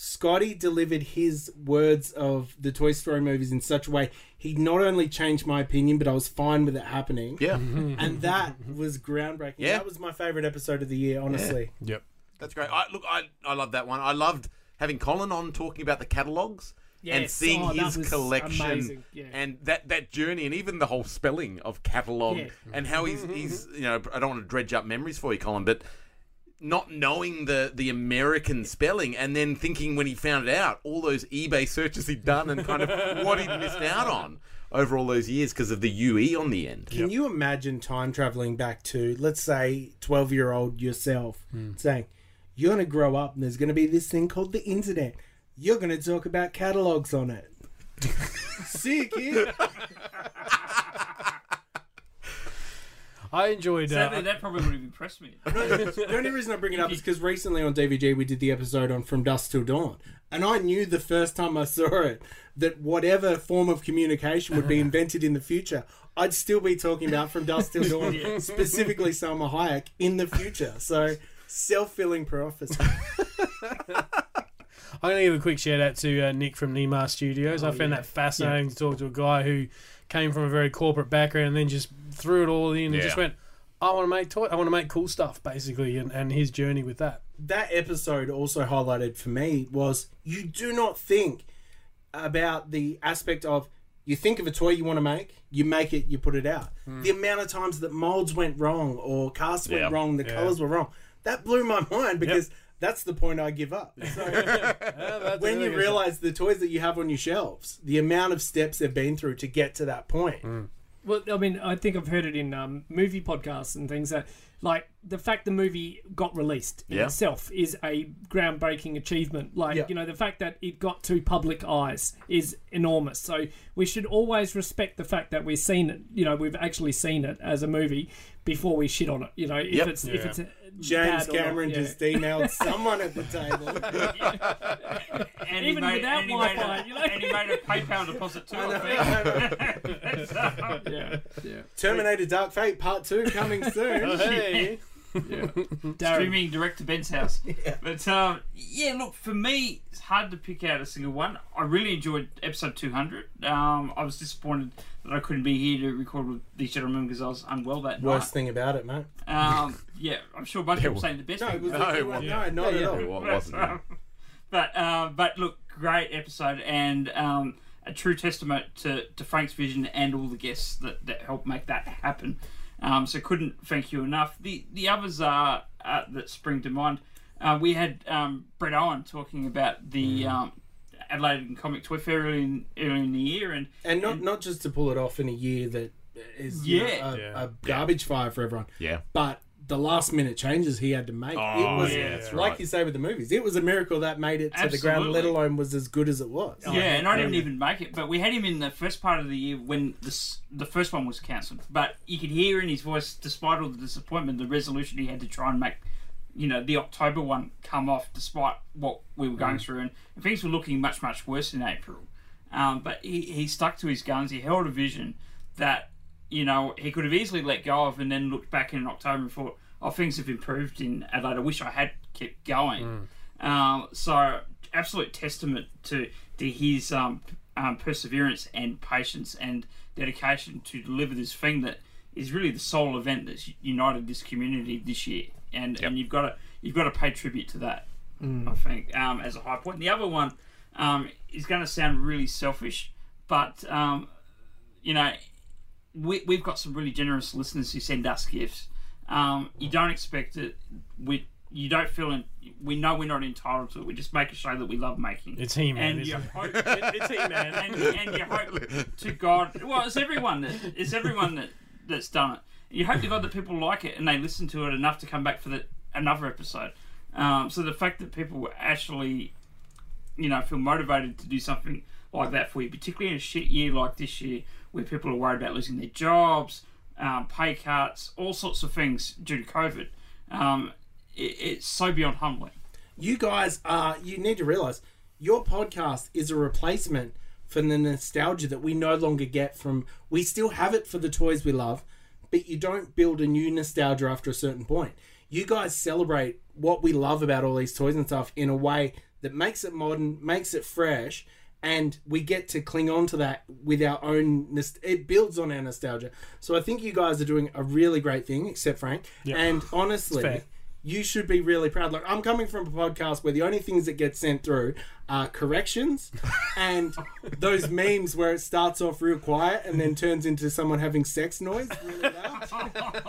Scotty delivered his words of the Toy Story movies in such a way he not only changed my opinion, but I was fine with it happening. Yeah. Mm-hmm. And that was groundbreaking. Yeah. That was my favorite episode of the year, honestly. Yep. That's great. I, look, I, I love that one. I loved having Colin on talking about the catalogs and Yes. seeing Oh, that his was collection amazing. Yeah. and that, that journey and even the whole spelling of catalog Yeah. and how he's mm-hmm. he's you know I don't want to dredge up memories for you, Colin, but not knowing the the American spelling and then thinking when he found it out all those eBay searches he'd done and kind of what he'd missed out on over all those years because of the UE on the end. Can you imagine time traveling back to, let's say, 12 year old yourself hmm. saying, You're going to grow up and there's going to be this thing called the internet. You're going to talk about catalogs on it. See you, kid. I enjoyed. Sadly, Uh, that probably would have impressed me. the only reason I bring it up is because recently on DVG we did the episode on From Dusk Till Dawn, and I knew the first time I saw it that whatever form of communication would be invented in the future, I'd still be talking about From Dusk Till Dawn, specifically Salma Hayek in the future. So self filling prophecy. I'm going to give a quick shout out to uh, Nick from Nima Studios. I found that fascinating to talk to a guy who came from a very corporate background and then just threw it all in and Yeah. just went, I want to make toy. I want to make cool stuff, basically, and, and his journey with that. that episode also highlighted for me was you do not think about the aspect of You think of a toy you want to make, you make it, you put it out. Hmm. The amount of times that molds went wrong or casts went wrong, the colors were wrong, that blew my mind because that's the point I give up. So that's when really you good realize the toys that you have on your shelves, the amount of steps they've been through to get to that point. Well, I mean, I think I've heard it in um, movie podcasts and things that, like, the fact the movie got released in Yeah. itself is a groundbreaking achievement. Like, Yeah. you know, the fact that it got to public eyes is enormous. So we should always respect the fact that we've seen it. You know, we've actually seen it as a movie before we shit on it. You know, if Yep. it's if it's James bad Cameron yeah. just emailed someone at the table. And Even he made, without and Wi-Fi, a, you know? and he made a PayPal deposit too. I. So, yeah, yeah. Terminator Dark Fate Part 2 coming soon. Hey. Darren, streaming direct to Ben's house. Yeah. But um, yeah, look for me, it's hard to pick out a single one. I really enjoyed episode 200. Um, I was disappointed that I couldn't be here to record with these gentlemen because I was unwell that Worst thing about it, mate. Um, yeah, I'm sure a bunch of people saying the best. No, thing it was no, it no, wasn't. no, not Yeah, at all. It wasn't. yeah. but uh, but look, great episode and um, a true testament to, to Frank's vision and all the guests that, that helped make that happen. Um, so couldn't thank you enough. The the others are uh, that spring to mind. Uh, we had um, Brett Owen talking about the Mm. um, Adelaide and Comic Toy Fair early in, early in the year, and And not not just to pull it off in a year that is you know, Yeah. a, Yeah. a garbage fire for everyone, Yeah. but the last minute changes he had to make. it Oh, was yeah, like right. you say with the movies. It was a miracle that made it to the ground, let alone was as good as it was. yeah, and I didn't even make it, but we had him in the first part of the year when the the first one was cancelled. But you could hear in his voice, despite all the disappointment, the resolution he had to try and make, you know, the October one come off, despite what we were going through, and things were looking much much worse in April. Um, but he, he stuck to his guns. He held a vision that you know he could have easily let go of, and then looked back in October and thought, "Oh, things have improved in Adelaide. I wish I had kept going." Um, so, absolute testament to to his um, um, perseverance and patience and dedication to deliver this thing that is really the sole event that's united this community this year. And and you've got to you've got to pay tribute to that. I think um, as a high point. The other one um, is going to sound really selfish, but um, you know we, we've got some really generous listeners who send us gifts. Um, you don't expect it. We you don't feel in, we know we're not entitled to it. We just make a show that we love making. It's he man. and you it? hope It- it's he man. and, and you hope to God. Well, it's everyone that it's everyone that that's done it. You hope to God that people like it and they listen to it enough to come back for the, another episode. Um, so the fact that people actually, you know, feel motivated to do something like that for you, particularly in a shit year like this year, where people are worried about losing their jobs, um, pay cuts, all sorts of things due to COVID, um, it, it's so beyond humbling. You guys are, you need to realize your podcast is a replacement for the nostalgia that we no longer get from, we still have it for the toys we love, but you don't build a new nostalgia after a certain point. You guys celebrate what we love about all these toys and stuff in a way that makes it modern, makes it fresh, and we get to cling on to that with our own. It builds on our nostalgia. So I think you guys are doing a really great thing, except Frank. And honestly, you should be really proud. Like I'm coming from a podcast where the only things that get sent through are corrections and those memes where it starts off real quiet and then turns into someone having sex noise really.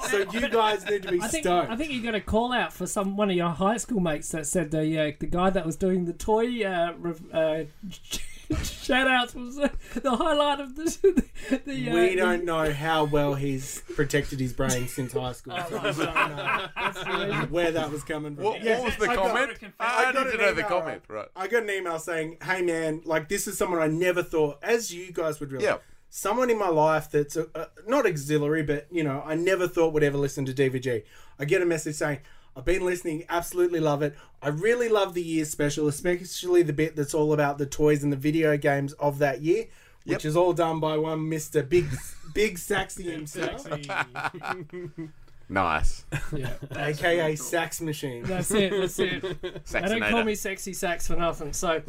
So you guys need to be I think stoked. I think you got a call out for some one of your high school mates that said the uh, the guy that was doing the toy uh, rev- uh, shout outs was uh, the highlight of the the. Uh, we don't know how well he's protected his brain since high school. So I don't know where that was coming from. What, Yeah. what was the I got- comment? I I, got need an to know the email, comment. Right. I got an email saying, "Hey man, like this is someone I never thought, as you guys would realize, Yeah. Someone in my life that's uh uh not auxiliary, but you know, I never thought would ever listen to DVG." I get a message saying, "I've been listening, absolutely love it. I really love the year special, especially the bit that's all about the toys and the video games of that year." Which is all done by one Mister Big Big Saxy himself, Nice. yeah, aka Sax Machine. that's it. That's it. They don't call me sexy sax for nothing. So,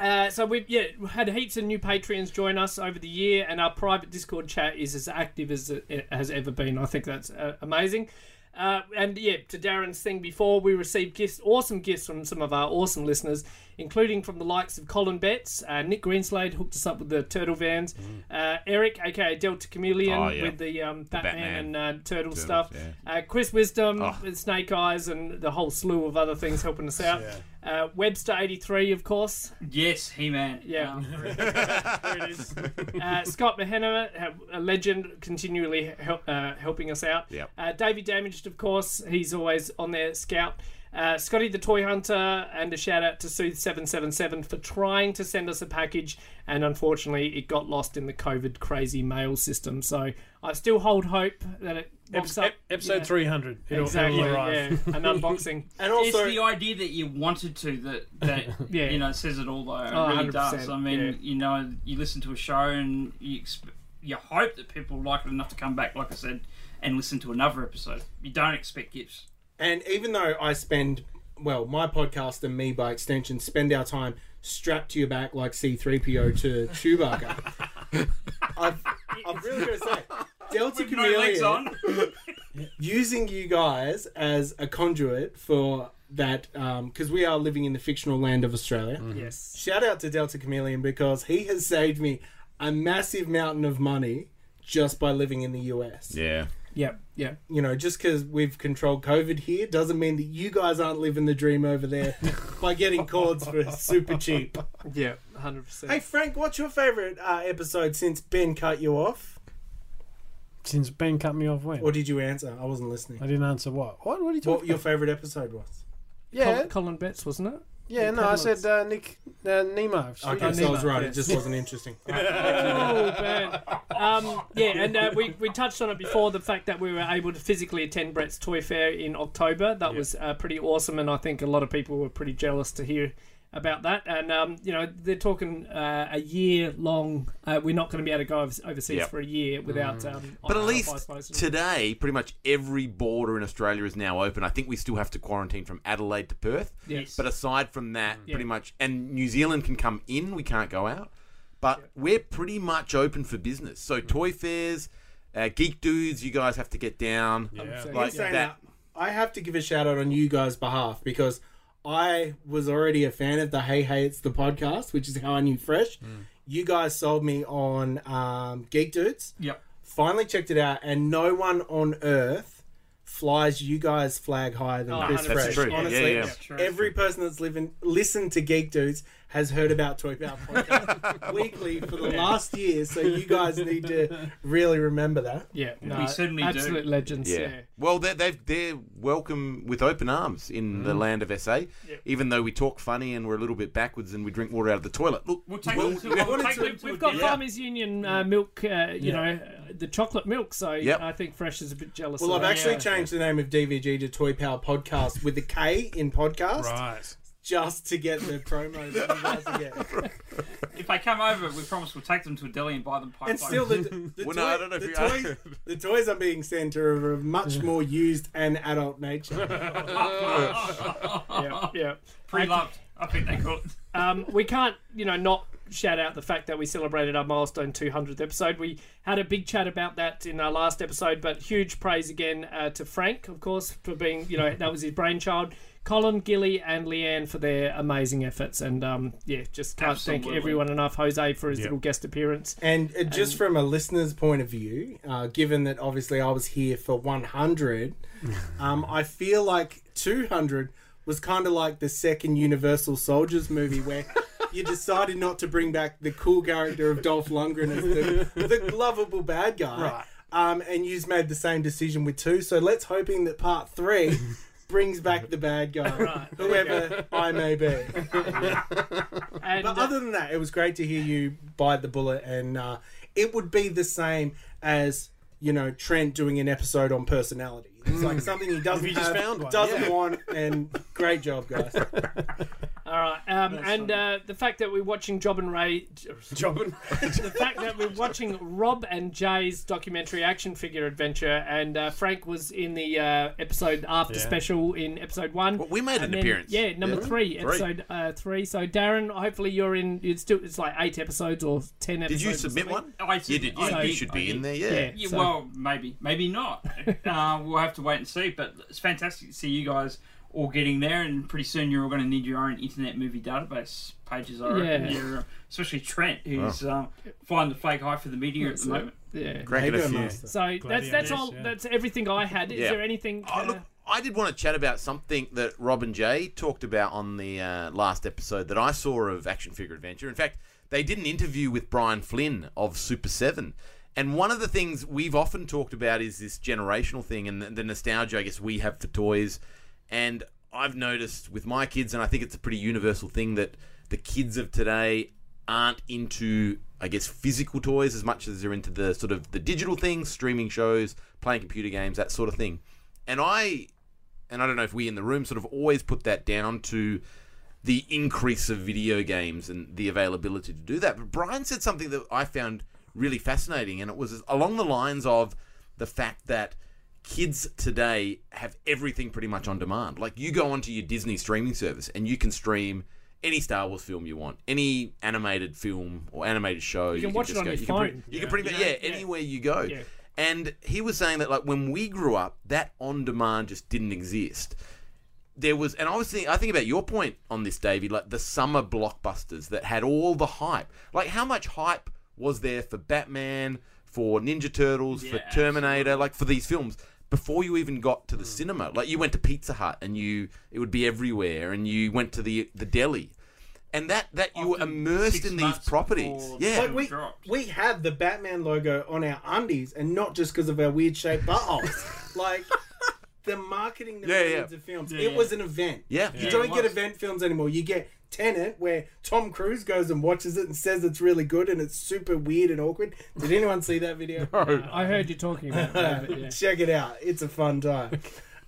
uh, so we've yeah had heaps of new Patreons join us over the year, and our private Discord chat is as active as it has ever been. I think that's uh, amazing. Uh, and yeah, to Darren's thing before, we received gifts, awesome gifts from some of our awesome listeners. including from the likes of Colin Betts, uh, Nick Greenslade hooked us up with the Turtle Vans, uh, Eric, aka Delta Chameleon, Mm. Oh, yeah. with the um, Batman, Batman. and uh, Turtle Turtles, stuff, yeah. uh, Chris Wisdom Oh. with Snake Eyes, and the whole slew of other things helping us out. Uh, Webster eighty three, of course. Yes, He Man. Yeah. There it is. Uh, Scott Mahenna, a legend, continually help, uh, helping us out. Yep. Uh, Davey Damaged, of course, he's always on their scout. Uh, Scotty the Toy Hunter, and a shout out to Sooth777 for trying to send us a package, and unfortunately, it got lost in the COVID crazy mail system. So I still hold hope that it rocks Ep- up. episode Yeah. 300. It'll, Exactly, it'll yeah. arrive. An unboxing. And it's also, the idea that you wanted to that that Yeah. you know says it all though. It Oh, really 100%, does. I mean, yeah. you know, you listen to a show and you exp- you hope that people like it enough to come back, like I said, and listen to another episode. You don't expect gifts. And even though I spend, well, my podcast and me by extension spend our time strapped to your back like C3PO to Chewbacca, I've, I've really going to say, Delta With no legs Chameleon on. using you guys as a conduit for that, um, because we are living in the fictional land of Australia. Mm-hmm. yes. Shout out to Delta Chameleon because he has saved me a massive mountain of money just by living in the US. Yeah. Yep. Yep. You know, just because we've controlled COVID here doesn't mean that you guys aren't living the dream over there by getting cords for super cheap. Yeah, Hundred percent. Hey, Frank, what's your favourite uh, episode since Ben cut you off? Since Ben cut me off when? Or did you answer? I wasn't listening. I didn't answer what? What, what are you talking What your favourite episode was? Yeah, Colin, Colin Betts, wasn't it? Yeah, no, I said uh, Nick uh, Nemo. Okay, so I was right. It just wasn't interesting. Oh, man. Um, yeah, and uh, we, we touched on it before the fact that we were able to physically attend Brett's Toy Fair in October. That was uh, pretty awesome, and I think a lot of people were pretty jealous to hear about that. And, um, you know, they're talking uh, a year long. Uh, we're not going to be able to go overseas Yep. for a year without. Um, But at least today, pretty much every border in Australia is now open. I think we still have to quarantine from Adelaide to Perth. Yes. But aside from that, Yeah. pretty much, and New Zealand can come in, we can't go out. But we're pretty much open for business. So toy fairs, uh, geek dudes, you guys have to get down. Yeah. Like that. that, I have to give a shout out on you guys' behalf because I was already a fan of the Hey Hey It's the podcast, which is how I knew Fresh. You guys sold me on um, Geek Dudes. Yep. Finally checked it out, and no one on earth flies you guys flag higher than Oh, Chris 100%. Fresh. That's true. Honestly, Yeah, yeah. Every person that's living listened to Geek Dudes has heard about Toy Power Podcast weekly for the last year. So you guys need to really remember that. yeah, no, We certainly do. absolute legends. Yeah. Yeah. Well, they're, they've, they're welcome with open arms in the land of SA. Even though we talk funny and we're a little bit backwards and we drink water out of the toilet. Look, We'll take Well, them to, we we'll wanted take to- them to a We've got dinner. Farmers Union uh, milk, uh, you know, uh, the chocolate milk. So Yep. I think Fresh is a bit jealous. Well, of I've actually Yeah. changed the name of DVG to Toy Power Podcast with a K in podcast Right. Just to get the promos that you guys are getting. If they come over, we promise we'll take them to a deli and buy them pipe And still, the, the, Well, toy, no, I don't know the, you- toys, the toys I'm being sent are of a much more used and adult nature. yeah, yeah. pre-loved. I think they call it. Um, we can't, you know, not shout out the fact that we celebrated our milestone 200th episode. We had a big chat about that in our last episode, but huge praise again uh, to Frank, of course, for being, you know, that was his brainchild. Colin, Gilly, and Leanne for their amazing efforts, and um, yeah, just can't thank everyone enough. Jose for his Yep. little guest appearance. And uh, just from a listener's point of view, uh, given that obviously I was here for 100, um, I feel like 200 was kind of like the second Universal Soldiers movie where you decided not to bring back the cool character of Dolph Lundgren as the, the lovable bad guy. Right. Um, and you've made the same decision with two. So let's hoping that part three brings back the bad guy, whoever I may be. And But uh, other than that, it was great to hear you bite the bullet, and uh, it would be the same as you know Trent doing an episode on personality. It's like something he doesn't you just have, found one, doesn't yeah. want, and great job, guys. all right, um, and uh, the fact that we're watching Job and Ray, Jobbing. the fact that we're watching Rob and Jay's documentary action figure adventure, and uh, Frank was in the uh, episode after Yeah. special in episode one. Well, we made an then- appearance. Yeah, number Yeah. three, Three. episode uh, three. So Darren, hopefully you're in. It's still it's like eight episodes or ten Did episodes. you submit something. one? I You did- did. I You, you should be did. in there, yeah. Yeah. Yeah, So- well, maybe, maybe not. uh, we'll have to wait and see. But it's fantastic to see you guys all getting there, and pretty soon you're all going to need your own internet movie database pages. I reckon. Yeah. You're, uh, especially Trent, who's um, flying the fake high for the media at the moment. Yeah. Cracking a few. So that's that's all. yeah. That's everything I had. Is Yeah. there anything? Oh, uh, look, I did want to chat about something that Rob and Jay talked about on the uh, last episode that I saw of Action Figure Adventure. In fact, they did an interview with Brian Flynn of Super 7. And one of the things we've often talked about is this generational thing and the, the nostalgia, I guess, we have for toys. And I've noticed with my kids, and I think it's a pretty universal thing, that the kids of today aren't into, I guess, physical toys as much as they're into the sort of the digital things, streaming shows, playing computer games, that sort of thing. And I, and I don't know if we in the room sort of always put that down to the increase of video games and the availability to do that. But Brian said something that I found really fascinating, and it was along the lines of the fact that kids today have everything pretty much on demand. Like you go onto your Disney streaming service and you can stream any Star Wars film you want, any animated film or animated show. You can watch it on go- your you can pre- phone. you can pretty much, yeah, Yeah. anywhere you go. Yeah. And he was saying that like when we grew up, that on demand just didn't exist there was, and I was thinking, I think about your point on this, Davey, like the summer blockbusters that had all the hype. Like, how much hype was there for Batman, for Ninja Turtles, for Yeah, Terminator, like for these films before you even got to the cinema? Like, you went to Pizza Hut and you, it would be everywhere, and you went to the the deli, and that that you were immersed in these properties. Yeah, Like we dropped. we had the Batman logo on our undies, and not just because of our weird shaped buttholes. like the marketing that Yeah, yeah. into films, Yeah, it yeah. was an event. yeah, You don't get event films anymore. You get Tenet, where Tom Cruise goes and watches it and says it's really good and it's super weird and awkward. Did anyone see that video? I heard you talking about that. but yeah. Check it out. It's a fun time.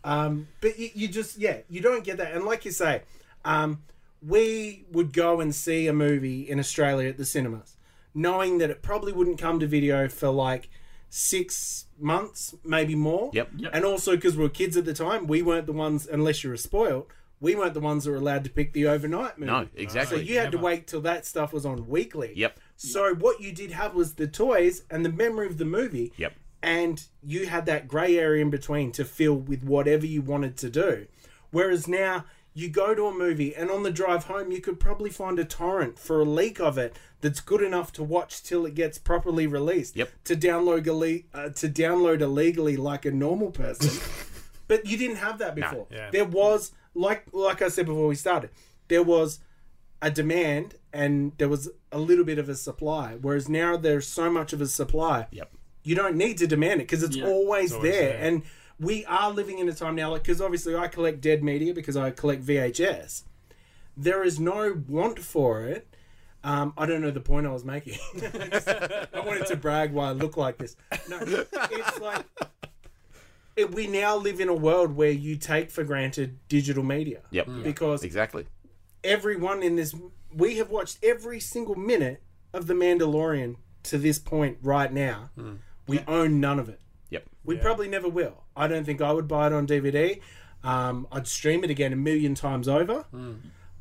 Um, but you, you just, yeah, you don't get that. And like you say, um, we would go and see a movie in Australia at the cinemas, knowing that it probably wouldn't come to video for like six months, maybe more. Yep. Yep. And also because we were kids at the time, we weren't the ones, unless you were spoiled, we weren't the ones that were allowed to pick the overnight movie. No, exactly. So you had to wait till that stuff was on weekly. Yep. So what you did have was the toys and the memory of the movie. Yep. And you had that grey area in between to fill with whatever you wanted to do. Whereas now you go to a movie and on the drive home you could probably find a torrent for a leak of it that's good enough to watch till it gets properly released. Yep. To download ille- uh, to download illegally like a normal person. but you didn't have that before. Yeah. There was like like I said before we started, there was a demand and there was a little bit of a supply. Whereas now there's so much of a supply. Yep. You don't need to demand it because it's Yeah. always, always there. there. And we are living in a time now, like because obviously I collect dead media because I collect VHS. There is no want for it. Um, I don't know the point I was making. I wanted to brag why I look like this. No, it's like it, we now live in a world where you take for granted digital media Yep. because Exactly. everyone in this we have watched every single minute of the Mandalorian to this point right now. We own none of it. Yep. We probably never will. I don't think I would buy it on DVD. Um, I'd stream it again a million times over.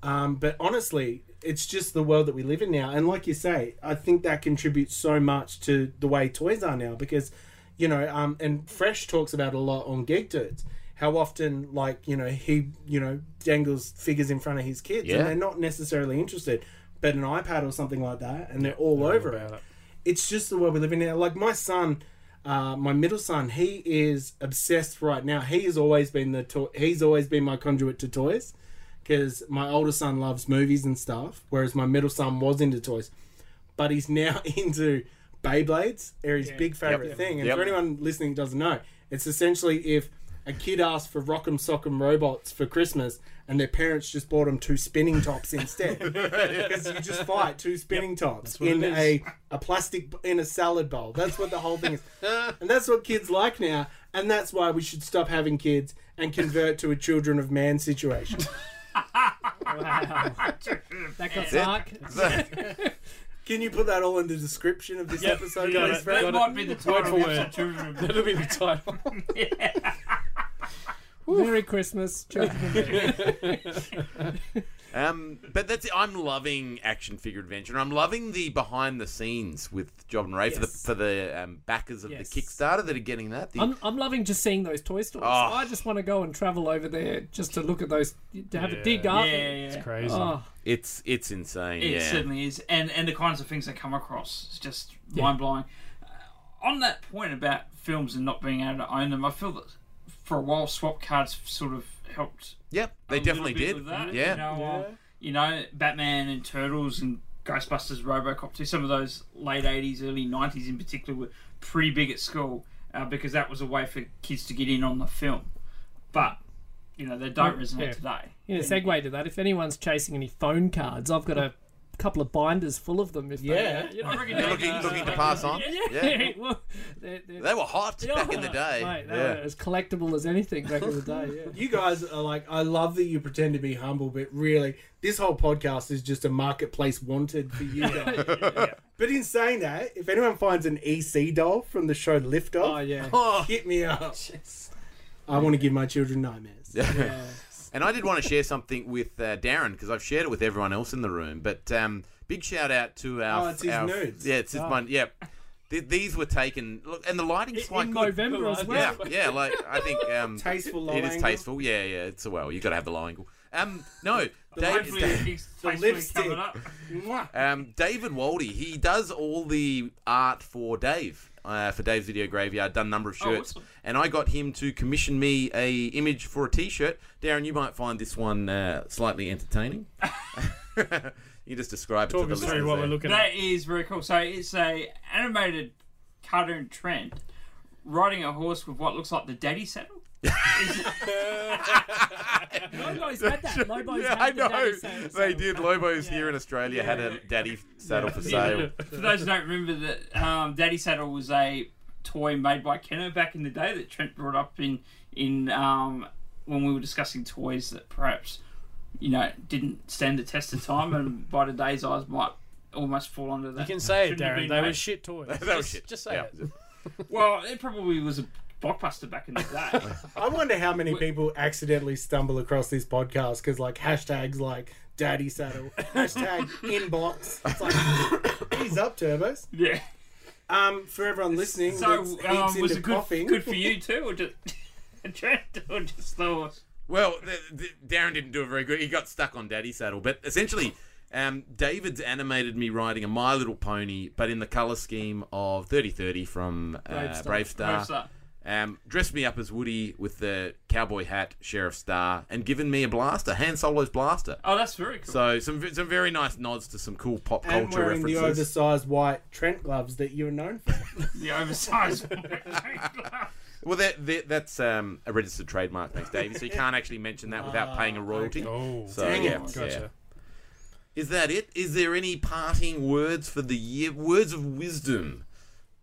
Um, but honestly, it's just the world that we live in now. And like you say, I think that contributes so much to the way toys are now because, you know, um, and Fresh talks about a lot on Geek Dudes. How often, like, you know, he, you know, dangles figures in front of his kids Yeah. and they're not necessarily interested, but an iPad or something like that, and they're all over it. it. It's just the world we live in now. Like my son, uh, my middle son, he is obsessed right now. He has always been the to- he's always been my conduit to toys because my older son loves movies and stuff, whereas my middle son was into toys, but he's now into Beyblades. Are his big favorite Yep. thing. And Yep. for anyone listening who doesn't know, it's essentially if a kid asked for Rock'em Sock'em robots for Christmas and their parents just bought them two spinning tops instead because you just fight two spinning tops in a a plastic in a salad bowl. That's what the whole thing is, and that's what kids like now. And that's why we should stop having kids and convert to a children of man situation. Wow. that got dark. Can you put that all in the description of this Yeah, episode, you got please, it. Fred? That Got might be the Word title for of word. episode children of That'll be the title. Merry Christmas. children. Um, but that's it. I'm loving action figure adventure. and I'm loving the behind the scenes with Job and Ray for the Yes. for the um, backers of Yes. the Kickstarter that are getting that. The, I'm, I'm loving just seeing those toy stores. Oh. I just want to go and travel over there just to look at those, to have a dig Yeah, up. yeah. Crazy. Oh, it's it's insane. It yeah. certainly is, and and the kinds of things they come across is just Yeah. mind blowing. Uh, on that point about films and not being able to own them, I feel that for a while swap cards sort of helped. Yep, they a definitely bit did. With that, yeah. you know, uh, you know, Batman and Turtles and Ghostbusters, RoboCop too. Some of those late '80s, early '90s in particular were pretty big at school uh, because that was a way for kids to get in on the film. But you know, they don't resonate Yeah. today. in a segue to that, if anyone's chasing any phone cards, I've got a couple of binders full of them. If Yeah. they, you know, You're they- looking uh, looking to pass on. yeah, Yeah. well, they're, they're, They were hot back in the day. Mate, they yeah. were as collectible as anything back in the day. Yeah. You guys are like, I love that you pretend to be humble, but really, this whole podcast is just a marketplace wanted for you guys. But in saying that, if anyone finds an EC doll from the show Liftoff, Oh yeah. hit me up. I want to give my children nightmares. yeah. And I did want to share something with uh, Darren because I've shared it with everyone else in the room. But um, big shout out to our. Oh, it's his our- nudes. Yeah, it's his Oh. one. Yeah, Th- these were taken. Look, and the lighting's quite in good. November as Yeah, well. yeah. yeah. Like I think um, Tasteful low It is angle. tasteful. Yeah, yeah. It's a well. You've got to have the low angle. Um, no, Dave, Hopefully, Dave- The tastefully lipstick. covered up. Um, David Waldy. He does all the art for Dave. Uh, for Dave's Video Graveyard, done a number of Oh, shirts, awesome. and I got him to commission me a image for a T-shirt. Darren, you might find this one uh, slightly entertaining. you just describe it Talk to the us listeners what we're looking at. That is very cool. So it's a animated cartoon Trent riding a horse with what looks like the daddy saddle. Lobo's had that. Lobo's yeah, had I the know. daddy saddle, They did. Lobos here in Australia had a daddy saddle for sale. For those who don't remember, that um, Daddy Saddle was a toy made by Kenner back in the day that Trent brought up in in um, when we were discussing toys that perhaps you know didn't stand the test of time and by today's eyes might almost fall under that. You can say it, Shouldn't have Darren. been They were shit toys. That was Just- shit. Just say Yeah. it. Well, it probably was a blockbuster back in the day. I wonder how many people accidentally stumble across this podcast because, like, hashtags like daddy saddle, hashtag inbox. It's like, ease up, turbos. yeah. Um, for everyone listening, So um, was into it good, coughing. good for you too, or just Trent, or just the horse? Well, th- th- Darren didn't do it very good. He got stuck on daddy saddle. But essentially, um, David's animated me riding a My Little Pony, but in the colour scheme of 3030 from uh, BraveStarr. Brave Star. BraveStarr. Um, dressed me up as Woody with the cowboy hat, Sheriff Star, and given me a blaster, Han Solo's blaster. Oh, that's very cool. So some some very nice nods to some cool pop and culture wearing the oversized white Trent gloves that you're known for. the oversized. Well, that, that that's um, a registered trademark, thanks, Davey. So you can't actually mention that without paying a royalty. Oh, So Dang yeah, it. yeah. gotcha. Is that it? Is there any parting words for the year? Words of wisdom.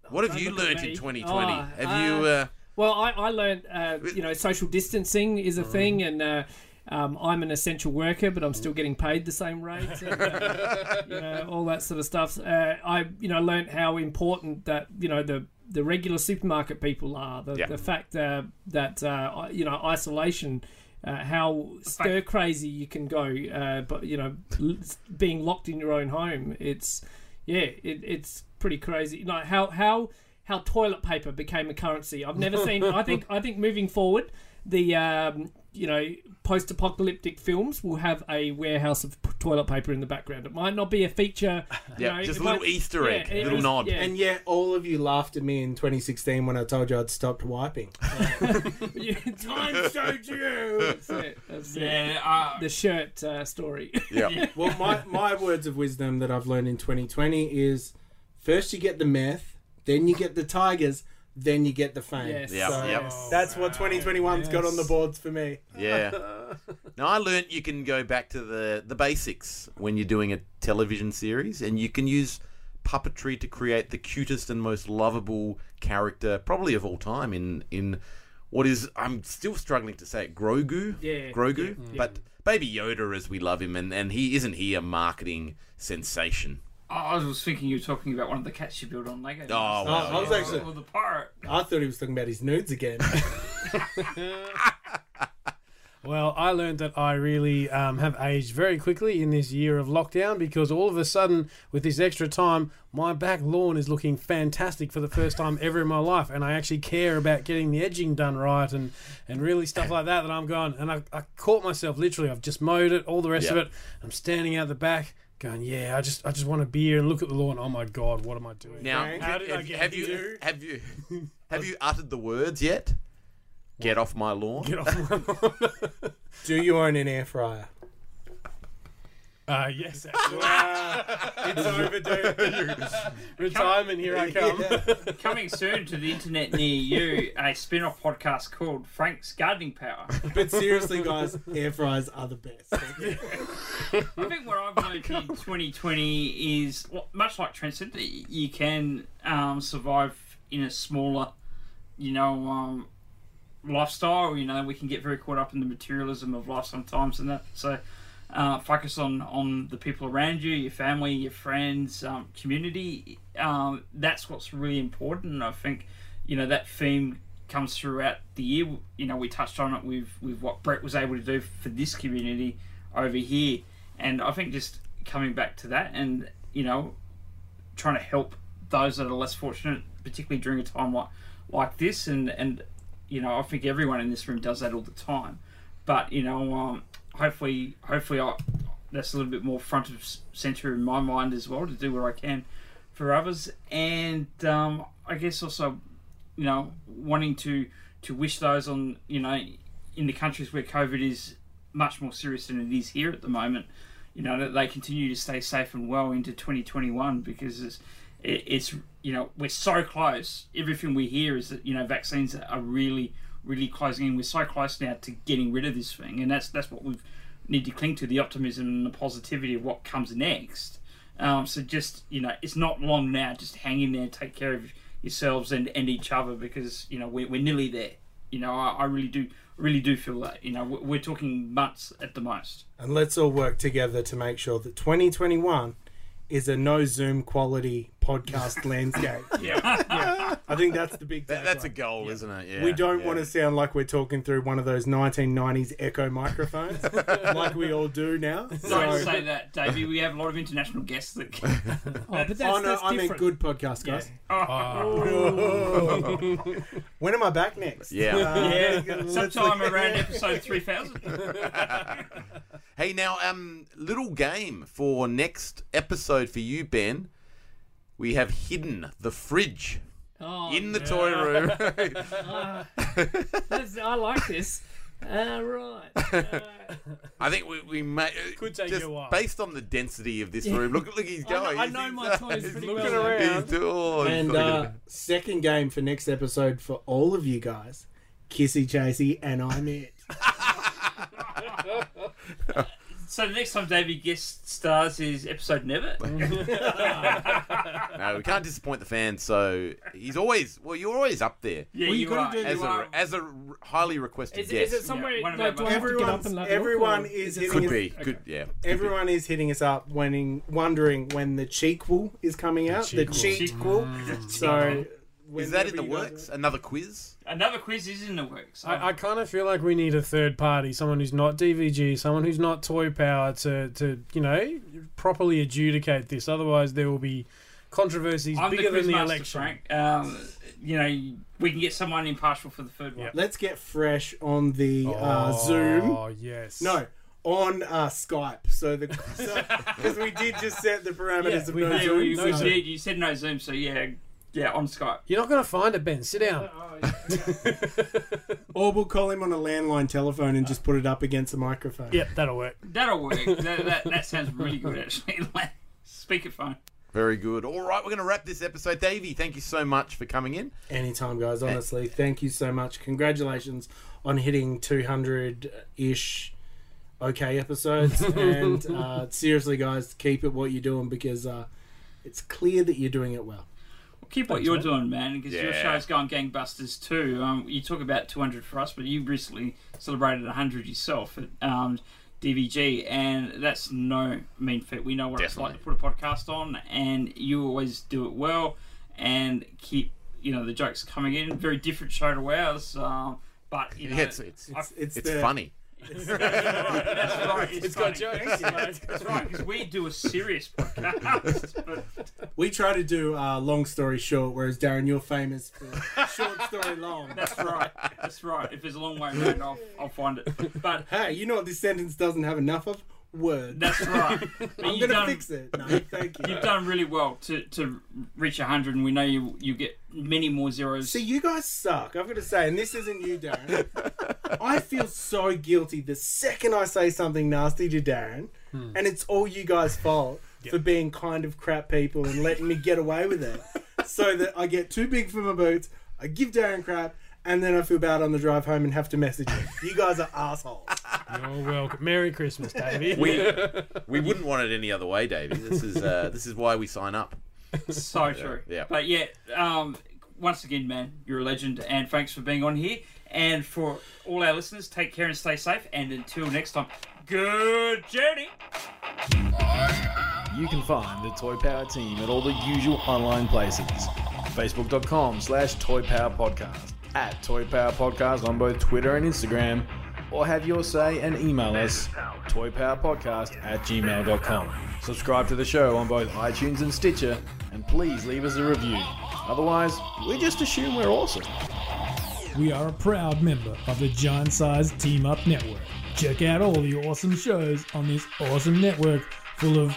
What have Don't you look learnt in 2020? Oh, have you? uh, Uh, Well, I, I learned, uh, you know, social distancing is a Mm. thing, and uh, um, I'm an essential worker, but I'm still getting paid the same rate, and, uh, you know, all that sort of stuff. Uh, I, you know, learned how important that, you know, the the regular supermarket people are. The, Yeah. the fact uh, that, uh, you know, isolation. Uh, how stir crazy you can go, uh, but you know, l- being locked in your own home, it's yeah, it, it's pretty crazy. Like how how how toilet paper became a currency. I've never seen. I think I think moving forward, the um, you know post-apocalyptic films will have a warehouse of p- toilet paper in the background. It might not be a feature. you yeah, know, just a little might- Easter egg, yeah, little was- nod. yeah. and yet, all of you laughed at me in 2016 when I told you I'd stopped wiping. Yeah, time showed you. That's it. That's it. yeah, uh, The shirt uh, story. Yeah. Well, my, my words of wisdom that I've learned in 2020 is first you get the meth, then you get the tigers, then you get the fame. Yes. Yep, So yep. That's what 2021's got on the boards for me. Yeah. Now I learnt you can go back to the the basics when you're doing a television series, and you can use puppetry to create the cutest and most lovable character, probably of all time, in in what is I'm still struggling to say it, Grogu. Yeah, Grogu, yeah, but Baby Yoda as we love him, and and he isn't he a marketing sensation? I was thinking you were talking about one of the cats you built on Lego. Oh, wow, I was Or- actually- or the pirate. I thought he was talking about his nudes again. Well, I learned that I really um, have aged very quickly in this year of lockdown because all of a sudden, with this extra time, my back lawn is looking fantastic for the first time ever in my life, and I actually care about getting the edging done right and, and really stuff like that. That I'm going, and I, I caught myself literally. I've just mowed it, all the rest of it. I'm standing out the back, going, yeah, I just I just want a beer and look at the lawn. Oh my god, what am I doing? Now, how did I have, get have you here? have you have you uttered the words yet? Get off my lawn. Get off my lawn. Do you own an air fryer? Uh, yes, actually. it's overdue. Retirement, here I come. Coming soon to the internet near you, a spin off podcast called Frank's Gardening Power. But seriously, guys, air fryers are the best. I think what I've learned in 2020 is, well, much like Trent said, that you can um, survive in a smaller, you know, um, lifestyle. You know, we can get very caught up in the materialism of life sometimes, and that. So, uh, focus on on the people around you, your family, your friends, um, community. Um, that's what's really important. I think, you know, that theme comes throughout the year. You know, we touched on it with with what Brett was able to do for this community over here, and I think just coming back to that, and you know, trying to help those that are less fortunate, particularly during a time like like this, and and you know, I think everyone in this room does that all the time. But you know, um, hopefully, hopefully, I, that's a little bit more front of center in my mind as well to do what I can for others, and um, I guess also, you know, wanting to to wish those on you know in the countries where COVID is much more serious than it is here at the moment, you know, that they continue to stay safe and well into 2021 because it's, it, it's you know we're so close. Everything we hear is that you know vaccines are really really closing in. We're so close now to getting rid of this thing, and that's that's what we need to cling to the optimism and the positivity of what comes next. Um, so just you know, it's not long now. Just hang in there, take care of yourselves and, and each other because you know we're, we're nearly there. You know, I, I really do really do feel that. You know, we're talking months at the most. and let's all work together to make sure that 2021 is a no Zoom quality podcast landscape. Yeah. I think that's the big. That, that's a takeaway. goal, isn't it? Yeah. We don't yeah. want to sound like we're talking through one of those 1990s Echo microphones, like we all do now. Sorry to say that, Davey. We have a lot of international guests that. Can... Oh, but that's, oh no, that's I meant different. good podcast, guys. Oh, When am I back next? Yeah. Uh, yeah, sometime around episode three thousand. Hey, now, um, little game for next episode for you, Ben. We have hidden the fridge Oh, in the toy room. that's- I like this. Uh, right. Uh, I think we, we may Could take just you a while. based on the density of this room. Look, look, he's I know- going. I know my uh, toys he's pretty well. around. He's do- oh, And uh, second game for next episode for all of you guys, Kissy Chasey, and I'm it. So the next time David guest stars is episode never. no, we can't disappoint the fans. So he's always well. You're always up there Yeah, Well, you you, gotta are. do as you a are. as a highly requested is, guest. is it somewhere Yeah, one of like, our do I have to get up Everyone's, and look? everyone or is it hitting could us, be good. Yeah. could be. everyone is hitting us up, winning, wondering when the cheekful is coming out. The cheekful. cheekful. So Is that in the you guys works? Another quiz? Another quiz is in the works. I, I kind of feel like we need a third party, someone who's not DVG, someone who's not Toy Power, to, to you know properly adjudicate this. Otherwise, there will be controversies I'm bigger the than the quizmaster, election. Frank. Um, you know, we can get someone impartial for the third one. Let's get fresh on the uh, Zoom. Oh yes. No, on uh, Skype. So the because we did just set the parameters Yeah, of we no Yeah, Zoom. we, so- we did. You said no Zoom, so yeah, yeah, on Skype. You're not going to find it, Ben. Sit down. Or we'll call him on a landline telephone and just put it up against the microphone. Yep, that'll work. That'll work. that, that, that sounds really good, actually. Speakerphone. Very good. All right, we're going to wrap this episode. Davey, thank you so much for coming in. Anytime, guys. Honestly, thank you so much. Congratulations on hitting 200 ish okay episodes. and uh, seriously, guys, keep it what you're doing because uh, it's clear that you're doing it well. Keep what you're doing, man, because your Yeah. show's going gangbusters too. Um, you talk about 200 for us, but you recently celebrated 100 yourself at um, DVG, and that's no mean feat. We know what it's like to put a podcast on, and you always do it well and keep you know the jokes coming in. Very different show to ours, um, but you know, Yeah, it's, it's, it's, It's it's the- funny. That's right. It's got funny. jokes. mate. That's right, because we do a serious podcast. But We try to do uh, long story short, whereas Darren, you're famous for short story long. that's right. That's right. If there's a long way around, I'll, I'll find it. But Hey, you know what this sentence doesn't have enough of? Words. that's right. But I'm you've gonna fix it. No, thank you. You've done really well to, to reach 100, and we know you you get many more zeros. See, you guys suck. I've got to say, and this isn't you, Darren. I feel so guilty the second I say something nasty to Darren, hmm. and it's all you guys' fault for being kind of crap people and letting me get away with it. so that I get too big for my boots, I give Darren crap, and then I feel bad on the drive home and have to message you. You guys are assholes. You're welcome. Merry Christmas, Davey. We we wouldn't want it any other way, Davey. This is uh, this is why we sign up. So true. yeah. But yeah, um, once again, man, you're a legend, and thanks for being on here. And for all our listeners, take care and stay safe. And until next time, good journey. You can find the Toy Power team at all the usual online places. Facebook.com slash Toy Power Podcast, at Toy Power Podcast on both Twitter and Instagram, or have your say and email us toypowerpodcast at gmail.com. Subscribe to the show on both iTunes and Stitcher, and please leave us a review. Otherwise, we just assume we're awesome. We are a proud member of the Giant Size Team Up Network. Check out all the awesome shows on this awesome network full of